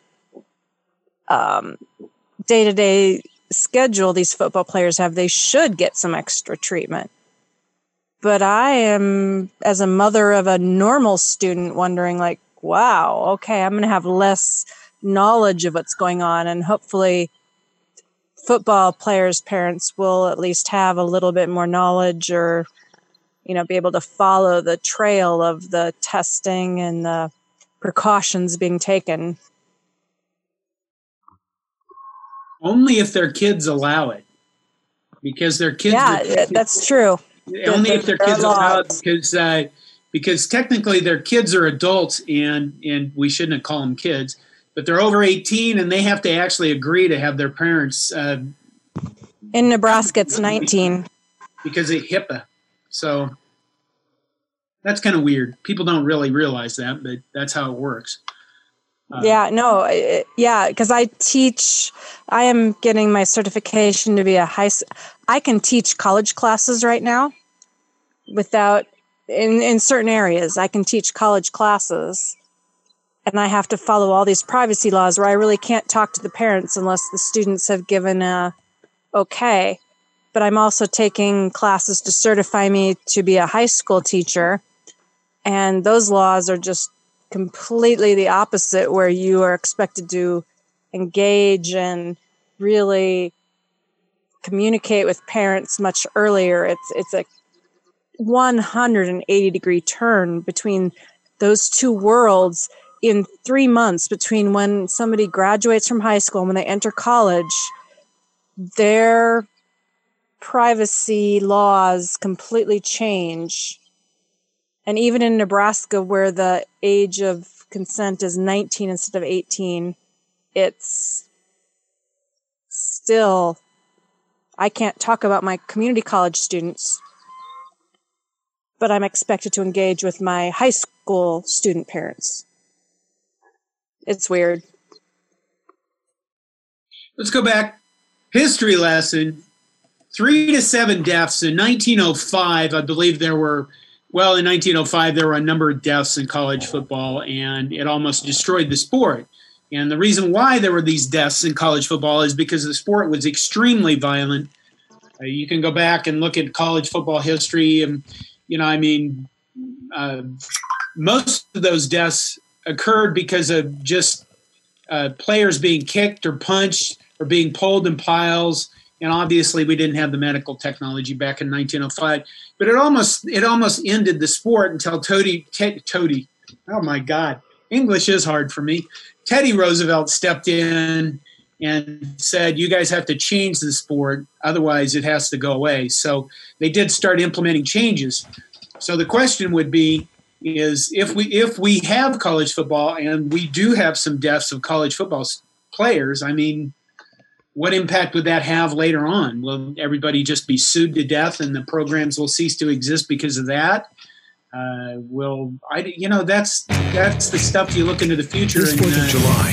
um, day-to-day schedule these football players have, they should get some extra treatment but I am, as a mother of a normal student, wondering, like, wow, okay, I'm going to have less knowledge of what's going on. And hopefully, football players' parents will at least have a little bit more knowledge or, you know, be able to follow the trail of the testing and the precautions being taken. Only if their kids allow it. Because their kids yeah, would- that's true. only if their kids allow it because uh, because technically their kids are adults and and we shouldn't call them kids but they're over 18 and they have to actually agree to have their parents uh, In Nebraska, it's 19. because of HIPAA. So that's kind of weird. People don't really realize that but that's how it works Uh, yeah no I- yeah because i teach i am getting my certification to be a high I can teach college classes right now without in in certain areas i can teach college classes. And i have to follow all these privacy laws where i really can't talk to the parents unless the students have given a okay. But i'm also taking classes to certify me to be a high school teacher. And those laws are just completely the opposite where you are expected to engage and really communicate with parents much earlier. It's it's a 180 degree turn between those two worlds in 3 months between when somebody graduates from high school and when they enter college. Their privacy laws completely change And even in Nebraska, where the age of consent is 19 instead of 18, it's still, I can't talk about my community college students, but I'm expected to engage with my high school student parents. It's weird. Let's go back. History lesson. Three to seven deaths in 1905. I believe there were, well, in 1905, there were a number of deaths in college football, and it almost destroyed the sport. And the reason why there were these deaths in college football is because the sport was extremely violent. Uh, you can go back and look at college football history, and you know, I mean, uh, most of those deaths occurred because of just uh, players being kicked or punched or being pulled in piles. And obviously, we didn't have the medical technology back in 1905. But it almost it almost ended the sport until Toady Toady. Oh my God, English is hard for me. Teddy Roosevelt stepped in and said, "You guys have to change the sport, otherwise it has to go away." So they did start implementing changes. So the question would be: is if we if we have college football and we do have some deaths of college football players, I mean, what impact would that have later on? Will everybody just be sued to death and the programs will cease to exist because of that? Uh, will I? You know, that's that's the stuff you look into the future. This Fourth and, of uh, July,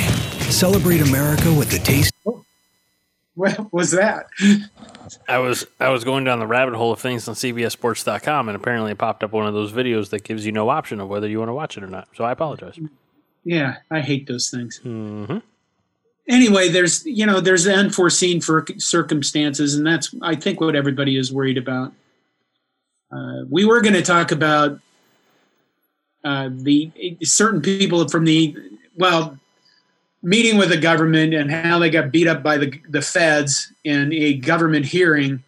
celebrate America with the taste. What was that? I was I was going down the rabbit hole of things on CBSSports.com, and apparently it popped up one of those videos that gives you no option of whether you want to watch it or not. So I apologize. Yeah, I hate those things. hmm Anyway, there's you know there's unforeseen for circumstances, and that's I think what everybody is worried about. Uh, we were going to talk about uh, the certain people from the well meeting with the government and how they got beat up by the the feds in a government hearing,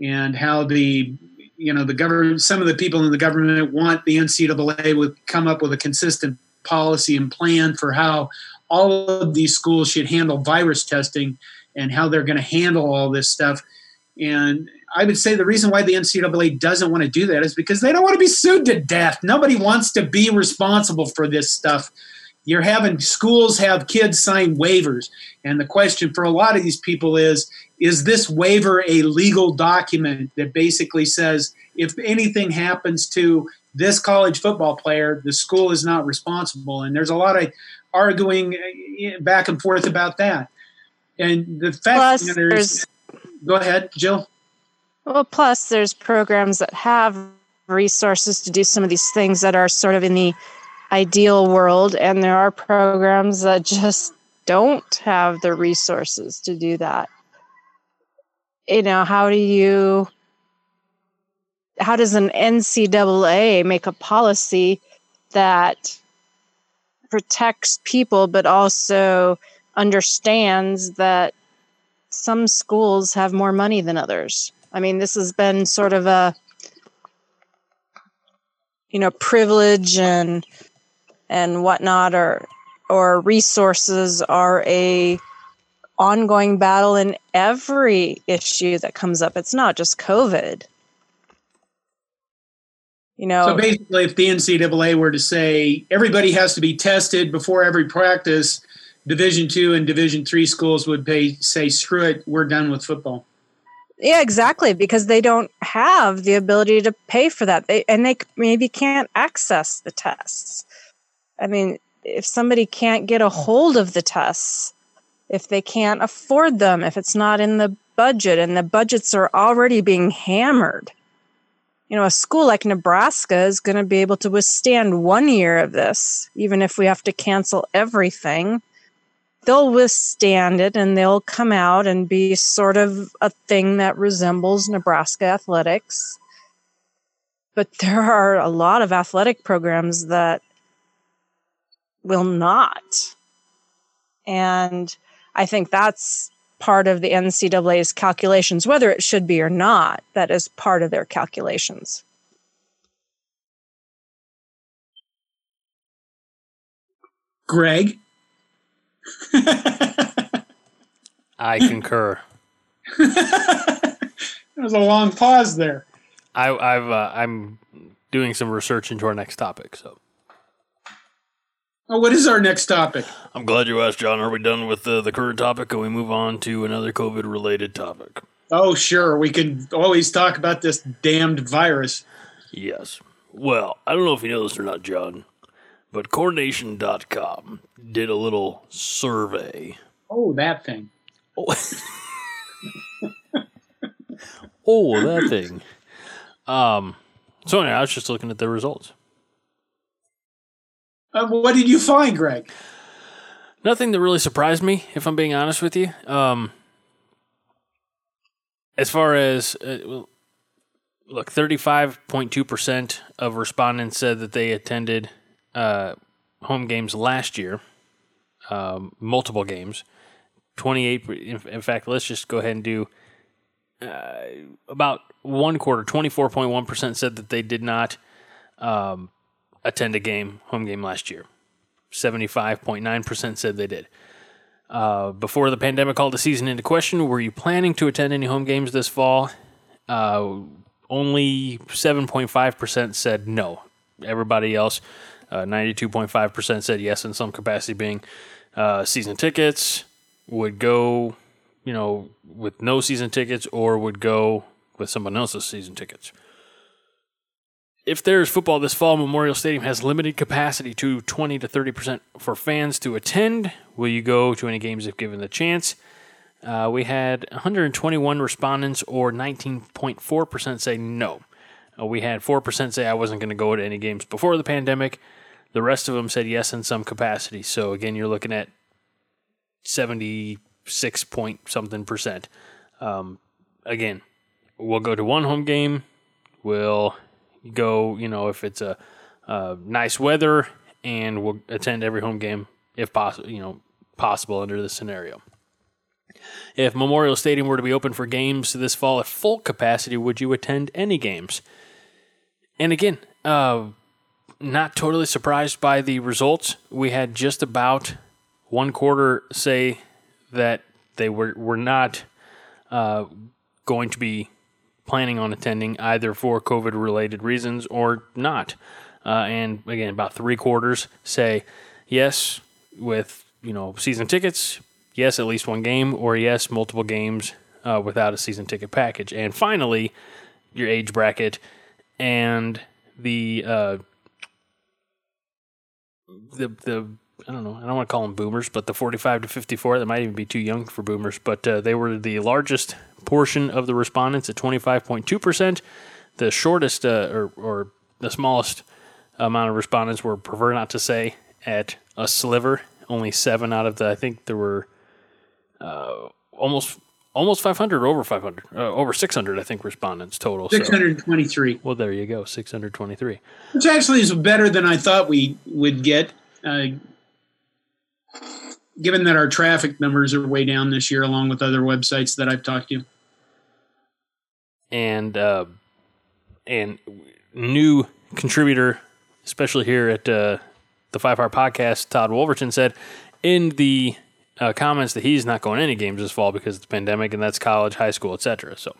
and how the you know the government some of the people in the government want the NCAA would come up with a consistent policy and plan for how all of these schools should handle virus testing and how they're going to handle all this stuff. And I would say the reason why the NCAA doesn't want to do that is because they don't want to be sued to death. Nobody wants to be responsible for this stuff. You're having schools have kids sign waivers. And the question for a lot of these people is is this waiver a legal document that basically says if anything happens to this college football player, the school is not responsible? And there's a lot of arguing uh, back and forth about that. And the fact Plus, that there's, there's go ahead, Jill. Well, plus there's programs that have resources to do some of these things that are sort of in the ideal world, and there are programs that just don't have the resources to do that. You know, how do you, how does an NCAA make a policy that protects people but also understands that some schools have more money than others? I mean, this has been sort of a you know privilege and and whatnot, or or resources are a ongoing battle in every issue that comes up. It's not just COVID. You know, So basically, if the NCAA were to say everybody has to be tested before every practice, Division two and Division three schools would pay, say, "Screw it, we're done with football." Yeah, exactly, because they don't have the ability to pay for that. They and they maybe can't access the tests. I mean, if somebody can't get a hold of the tests, if they can't afford them, if it's not in the budget and the budgets are already being hammered. You know, a school like Nebraska is going to be able to withstand one year of this, even if we have to cancel everything they'll withstand it and they'll come out and be sort of a thing that resembles Nebraska athletics. But there are a lot of athletic programs that will not. And I think that's part of the NCAA's calculations, whether it should be or not, that is part of their calculations. Greg. I concur. there was a long pause there. I, I've uh, I'm doing some research into our next topic. So Oh, what is our next topic? I'm glad you asked, John. Are we done with the, the current topic, Can we move on to another COVID related topic? Oh, sure. We can always talk about this damned virus. Yes. Well, I don't know if you know this or not, John, but CornNation.com did a little survey. Oh, that thing. Oh, oh that thing. Um. So anyway, I was just looking at the results. Uh, what did you find, Greg? Nothing that really surprised me, if I'm being honest with you. Um. As far as uh, look, 35.2% of respondents said that they attended uh, home games last year, um, multiple games. 28, in, in fact, let's just go ahead and do uh, about one quarter, 24.1% said that they did not um, attend a game, home game last year. 75.9% said they did. Uh, before the pandemic called the season into question, were you planning to attend any home games this fall? Uh, only 7.5% said no. Everybody else, uh, 92.5% said yes in some capacity, being uh, season tickets, would go, you know, with no season tickets, or would go with someone else's season tickets. If there's football this fall, Memorial Stadium has limited capacity to 20 to 30% for fans to attend. Will you go to any games if given the chance? Uh, we had 121 respondents, or 19.4% say no. Uh, we had 4% say I wasn't going to go to any games before the pandemic. The rest of them said yes in some capacity. So again, you're looking at 76 point something percent. Um, again, we'll go to one home game. We'll go, you know, if it's a, a nice weather, and we'll attend every home game if possible, you know, possible under this scenario. If Memorial Stadium were to be open for games this fall at full capacity, would you attend any games? And again, uh, not totally surprised by the results. We had just about one quarter say that they were, were not uh, going to be planning on attending either for COVID related reasons or not. Uh, and again, about three quarters say yes with you know season tickets, yes at least one game, or yes multiple games uh, without a season ticket package. And finally, your age bracket and the uh, the the I don't know I don't want to call them boomers, but the 45 to 54 that might even be too young for boomers, but uh, they were the largest portion of the respondents at 25.2 percent. The shortest uh, or or the smallest amount of respondents were prefer not to say at a sliver. Only seven out of the I think there were uh, almost almost 500 over 500 uh, over 600 I think respondents total. So- 623, well, there you go, 623. which actually is better than I thought we would get, uh, given that our traffic numbers are way down this year, along with other websites that I've talked to. and uh, and new contributor, especially here at uh, the Five Hour Podcast, Todd Wolverton said in the uh, comments that he's not going any games this fall because of the pandemic, and that's college, high school, etc. So,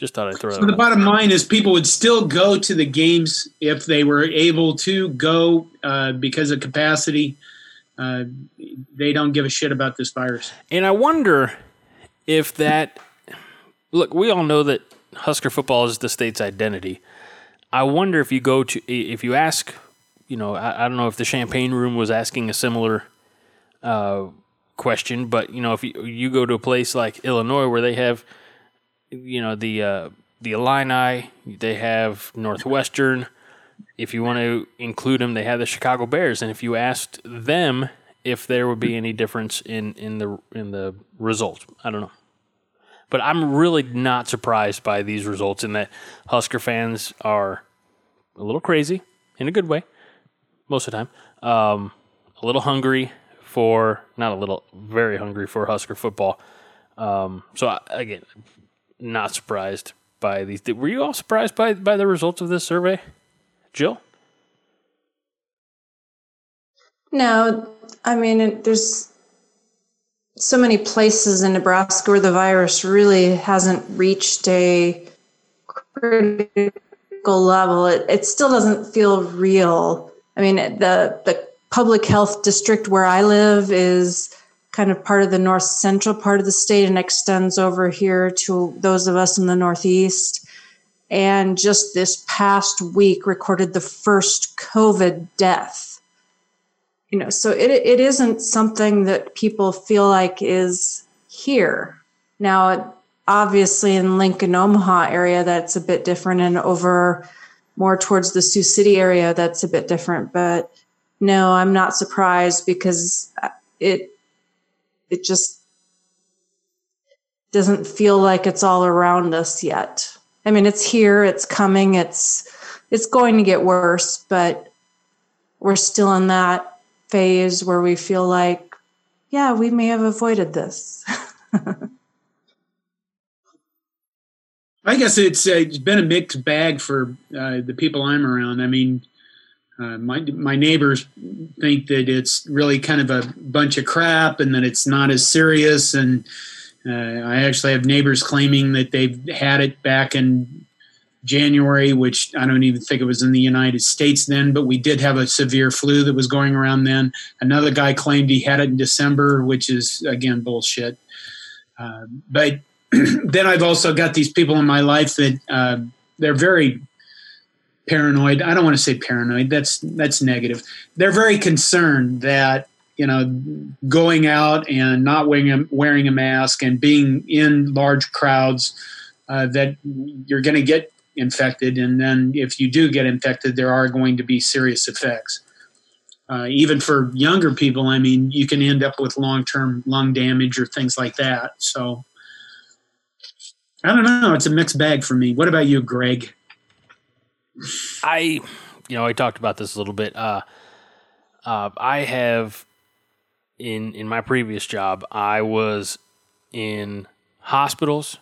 just thought I'd throw So that. the out. bottom line is people would still go to the games if they were able to go uh, because of capacity. Uh, they don't give a shit about this virus. And I wonder if that. Look, we all know that Husker football is the state's identity. I wonder if you go to if you ask, you know, I, I don't know if the Champaign Room was asking a similar uh, question, but you know, if you, you go to a place like Illinois where they have, you know, the uh, the Illini, they have Northwestern. If you want to include them, they have the Chicago Bears, and if you asked them if there would be any difference in in the in the result, I don't know. But I'm really not surprised by these results in that Husker fans are a little crazy in a good way most of the time. Um, a little hungry for not a little, very hungry for Husker football. Um, so I, again, not surprised by these. Were you all surprised by by the results of this survey, Jill? No, I mean, it, there's so many places in Nebraska where the virus really hasn't reached a critical level, it, it still doesn't feel real. I mean, the the public health district where I live is kind of part of the north central part of the state and extends over here to those of us in the northeast. And just this past week recorded the first COVID death. You know, so it it isn't something that people feel like is here. Now, obviously in Lincoln, Omaha area, that's a bit different, and over more towards the Sioux City area, that's a bit different. But no, I'm not surprised because it it just doesn't feel like it's all around us yet. I mean, it's here, it's coming, it's it's going to get worse, but we're still in that phase where we feel like, yeah, we may have avoided this. I guess it's, uh, it's been a mixed bag for uh, the people I'm around. I mean, uh, my my neighbors think that it's really kind of a bunch of crap and that it's not as serious. And uh, I actually have neighbors claiming that they've had it back in January, which I don't even think it was in the United States then, but we did have a severe flu that was going around then. Another guy claimed he had it in December, which is again bullshit. Uh, but then I've also got these people in my life that uh, they're very paranoid. I don't want to say paranoid. That's that's negative. They're very concerned that you know going out and not wearing a, wearing a mask and being in large crowds uh, that you're going to get infected, and then if you do get infected, there are going to be serious effects. Uh, even for younger people, I mean, you can end up with long term lung damage or things like that. So. I don't know. It's a mixed bag for me. What about you, Greg? I, you know, I talked about this a little bit. Uh, uh, I have in in my previous job, I was in hospitals,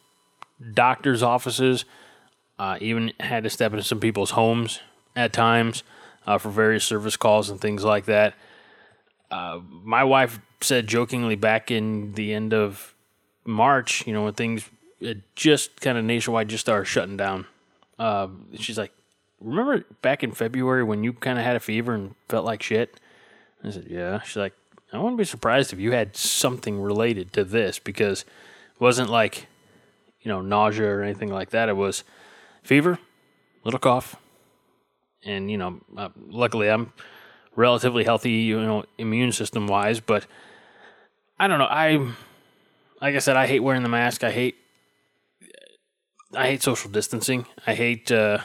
doctors' offices, uh, even had to step into some people's homes at times uh, for various service calls and things like that. Uh, my wife said jokingly back in the end of March, you know, when things just kind of nationwide just started shutting down. Uh, she's like, remember back in February when you kind of had a fever and felt like shit? I said, yeah. She's like, I wouldn't be surprised if you had something related to this because it wasn't like, you know, nausea or anything like that. It was fever, little cough, and you know, uh, luckily I'm relatively healthy, you know, immune system wise. But I don't know. I, like I said, I hate wearing the mask. I hate, I hate social distancing. I hate. Uh,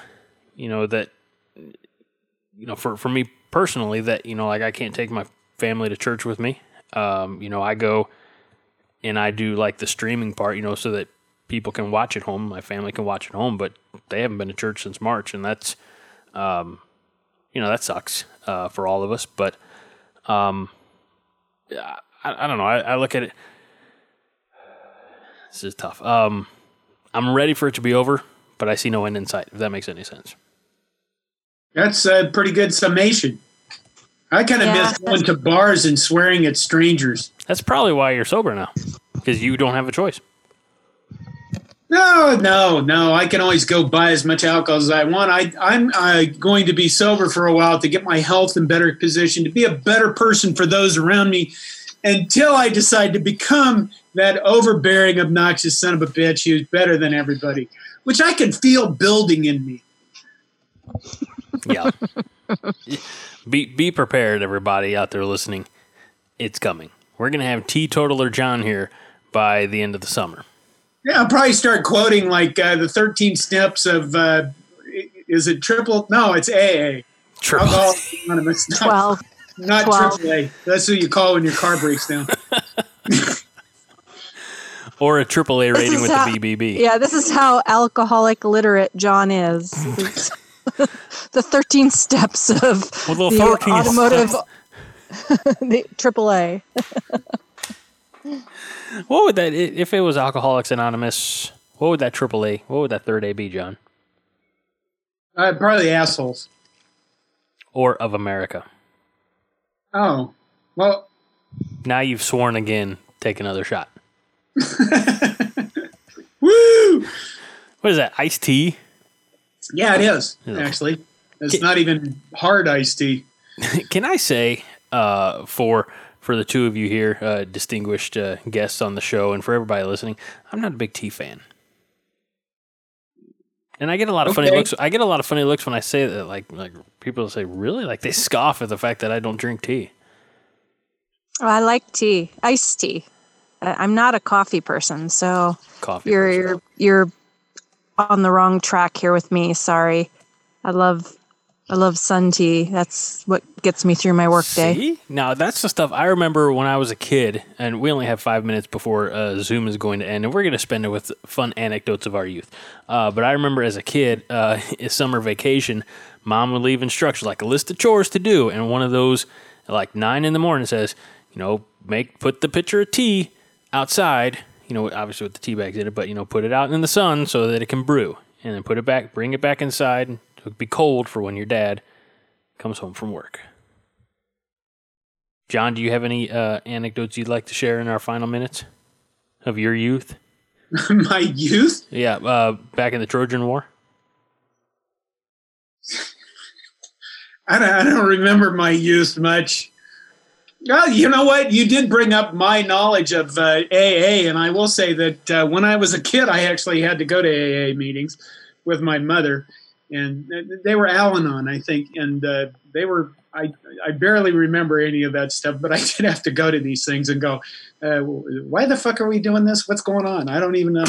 you know that you know for for me personally that you know like I can't take my family to church with me. Um, you know, I go and I do like the streaming part, you know, so that people can watch at home. My family can watch at home, but they haven't been to church since March, and that's, um, you know, that sucks uh, for all of us. But um, I, I don't know. I, I look at it. This is tough. Um, I'm ready for it to be over, but I see no end in sight. If that makes any sense. That's a pretty good summation. I kind of Yeah. miss going to bars and swearing at strangers. That's probably why you're sober now, because you don't have a choice. No, no, no. I can always go buy as much alcohol as I want. I, I'm uh, going to be sober for a while to get my health in better position, to be a better person for those around me until I decide to become that overbearing, obnoxious son of a bitch who's better than everybody, which I can feel building in me. Yeah. be be prepared, everybody out there listening. It's coming. We're gonna have teetotaler John here by the end of the summer. Yeah, I'll probably start quoting like uh, the 13 steps of, uh, is it triple? No, it's AA. Triple. Alcoholics Anonymous. Not, 12. not 12. AAA. That's who you call when your car breaks down. or a triple A rating with how- the BBB. Yeah, this is how alcoholic literate John is. It's the 13 steps of Well, the the automotive, the AAA. What would that if it was Alcoholics Anonymous? What would that AAA? What would that third A be, John? Uh, probably assholes. Or of America? Oh, well, Now you've sworn again. Take another shot. woo! What is that? Iced tea? Yeah, it is Yeah. actually. It's not even hard iced tea. Can I say uh, for for the two of you here, uh, distinguished uh, guests on the show, and for everybody listening, I'm not a big tea fan. And I get a lot of funny looks. I get a lot of funny looks when I say that. Like, like people say, "Really?" Like they scoff at the fact that I don't drink tea. Oh, I like tea, iced tea. I- I'm not a coffee person, so Coffee. you're person. you're you're on the wrong track here with me. Sorry. I love I love sun tea. That's what gets me through my workday. Now that's the stuff I remember when I was a kid, and we only have five minutes before uh, Zoom is going to end, and we're going to spend it with fun anecdotes of our youth. Uh, but I remember as a kid, uh, summer vacation, mom would leave instructions like a list of chores to do, and one of those, like nine in the morning, says, you know, make put the pitcher of tea outside. You know, obviously with the tea bags in it, but you know, put it out in the sun so that it can brew, and then put it back, bring it back inside. It'll be cold for when your dad comes home from work. John, do you have any uh, anecdotes you'd like to share in our final minutes of your youth? My youth? Yeah, uh, back in the Trojan War. I don't, I don't remember my youth much. Well, you know what? You did bring up my knowledge of uh, AA, and I will say that uh, when I was a kid, I actually had to go to AA meetings with my mother, and they were Al-Anon, I think, and uh, they were. I I barely remember any of that stuff, but I did have to go to these things and go. Uh, why the fuck are we doing this? What's going on? I don't even know.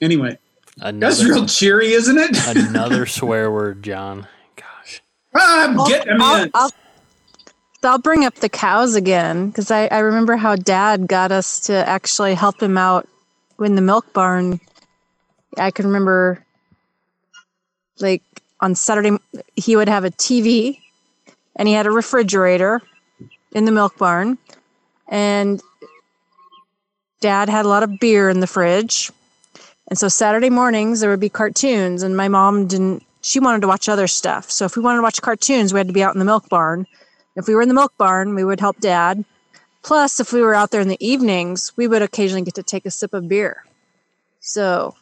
Anyway, that's real cheery, isn't it? another swear word, John. Gosh. Ah, I'm I'll- getting them I'll, in. I'll, I'll bring up the cows again because I, I remember how dad got us to actually help him out in the milk barn. I can remember like on Saturday, he would have a TV and he had a refrigerator in the milk barn. And dad had a lot of beer in the fridge. And so Saturday mornings there would be cartoons, and my mom didn't. She wanted to watch other stuff. So if we wanted to watch cartoons, we had to be out in the milk barn. If we were in the milk barn, we would help dad. Plus, if we were out there in the evenings, we would occasionally get to take a sip of beer. So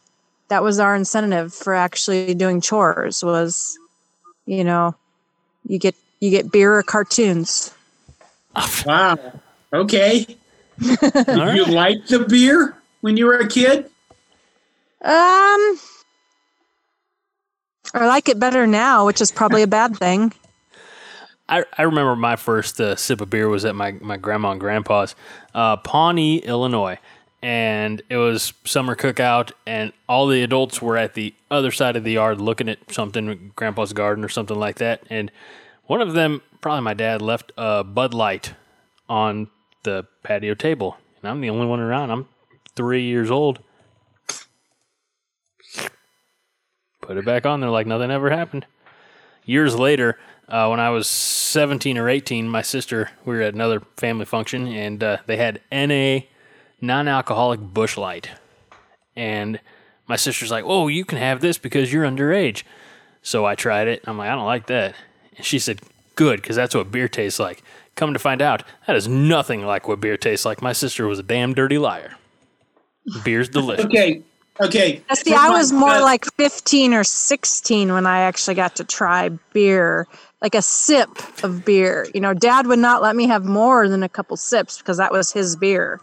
that was our incentive for actually doing chores. Was you know, you get you get beer or cartoons. Wow. Okay. All right. You like the beer when you were a kid? Um, I like it better now, which is probably a bad thing. I, I remember my first uh, sip of beer was at my, my grandma and grandpa's, uh, Pawnee, Illinois. And it was summer cookout, and all the adults were at the other side of the yard looking at something, grandpa's garden or something like that. And one of them, probably my dad, left a Bud Light on the patio table. And I'm the only one around. I'm three years old. Put it back on there like nothing ever happened years later, uh, when I was 17 or 18, my sister, we were at another family function, and uh, they had NA non alcoholic Busch Light. And my sister's like, Oh, you can have this because you're underage. So I tried it. I'm like, I don't like that. And she said, Good, because that's what beer tastes like. Come to find out, that is nothing like what beer tastes like. My sister was a damn dirty liar. Beer's delicious. Okay. Okay. See, I was more like 15 or 16 when I actually got to try beer, like a sip of beer. You know, dad would not let me have more than a couple sips because that was his beer.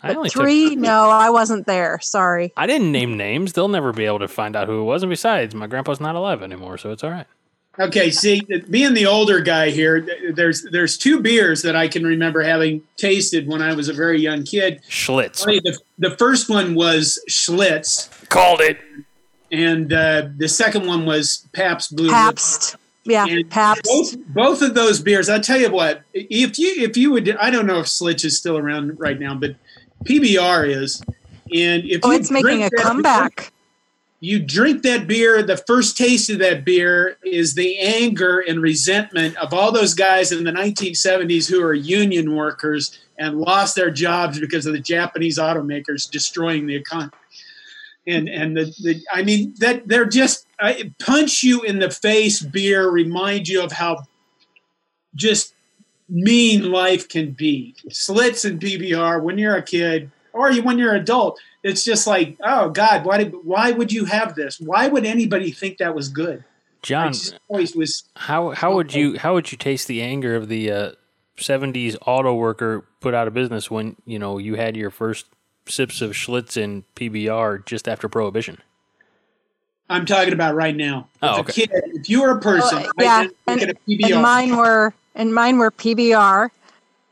I only took- Three? No, I wasn't there. Sorry. I didn't name names. They'll never be able to find out who it was. And besides, my grandpa's not alive anymore, so it's all right. Okay, see, being the older guy here, there's there's two beers that I can remember having tasted when I was a very young kid. Schlitz. The, the first one was Schlitz, Called it. and uh, the second one was Pabst Blue. Pabst. Yeah, And. Both, both of those beers, I'll tell you what. If you if you would, I don't know if Schlitz is still around right now, but PBR is. And if Oh, it's making a comeback. you drink that beer, the first taste of that beer is the anger and resentment of all those guys in the 1970s who are union workers and lost their jobs because of the Japanese automakers destroying the economy. And and the, the I mean that they're just I, punch you in the face beer remind you of how just mean life can be. Schlitz and PBR when you're a kid or when you're an adult, it's just like, oh God, why did why would you have this? Why would anybody think that was good? John, always was how how would you how would you taste the anger of the uh, '70s auto worker put out of business when you know you had your first sips of Schlitz and PBR just after Prohibition? I'm talking about right now. Oh, if okay. a kid, if you were a person, Oh, right yeah, now, and, a PBR. and mine were and mine were PBR,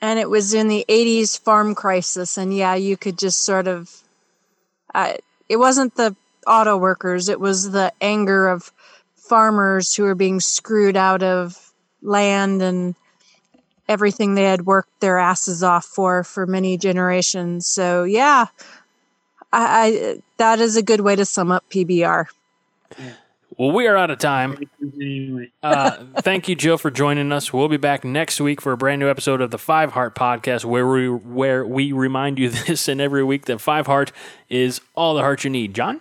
and it was in the '80s farm crisis, and yeah, you could just sort of. Uh, it wasn't the auto workers; it was the anger of farmers who were being screwed out of land and everything they had worked their asses off for for many generations. So yeah, I, I that is a good way to sum up PBR. Well, we are out of time. Uh, thank you, Jill, for joining us. We'll be back next week for a brand new episode of the Five Heart Podcast, where we where we remind you this and every week that Five Heart is all the heart you need. John.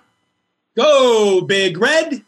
Go, Big Red.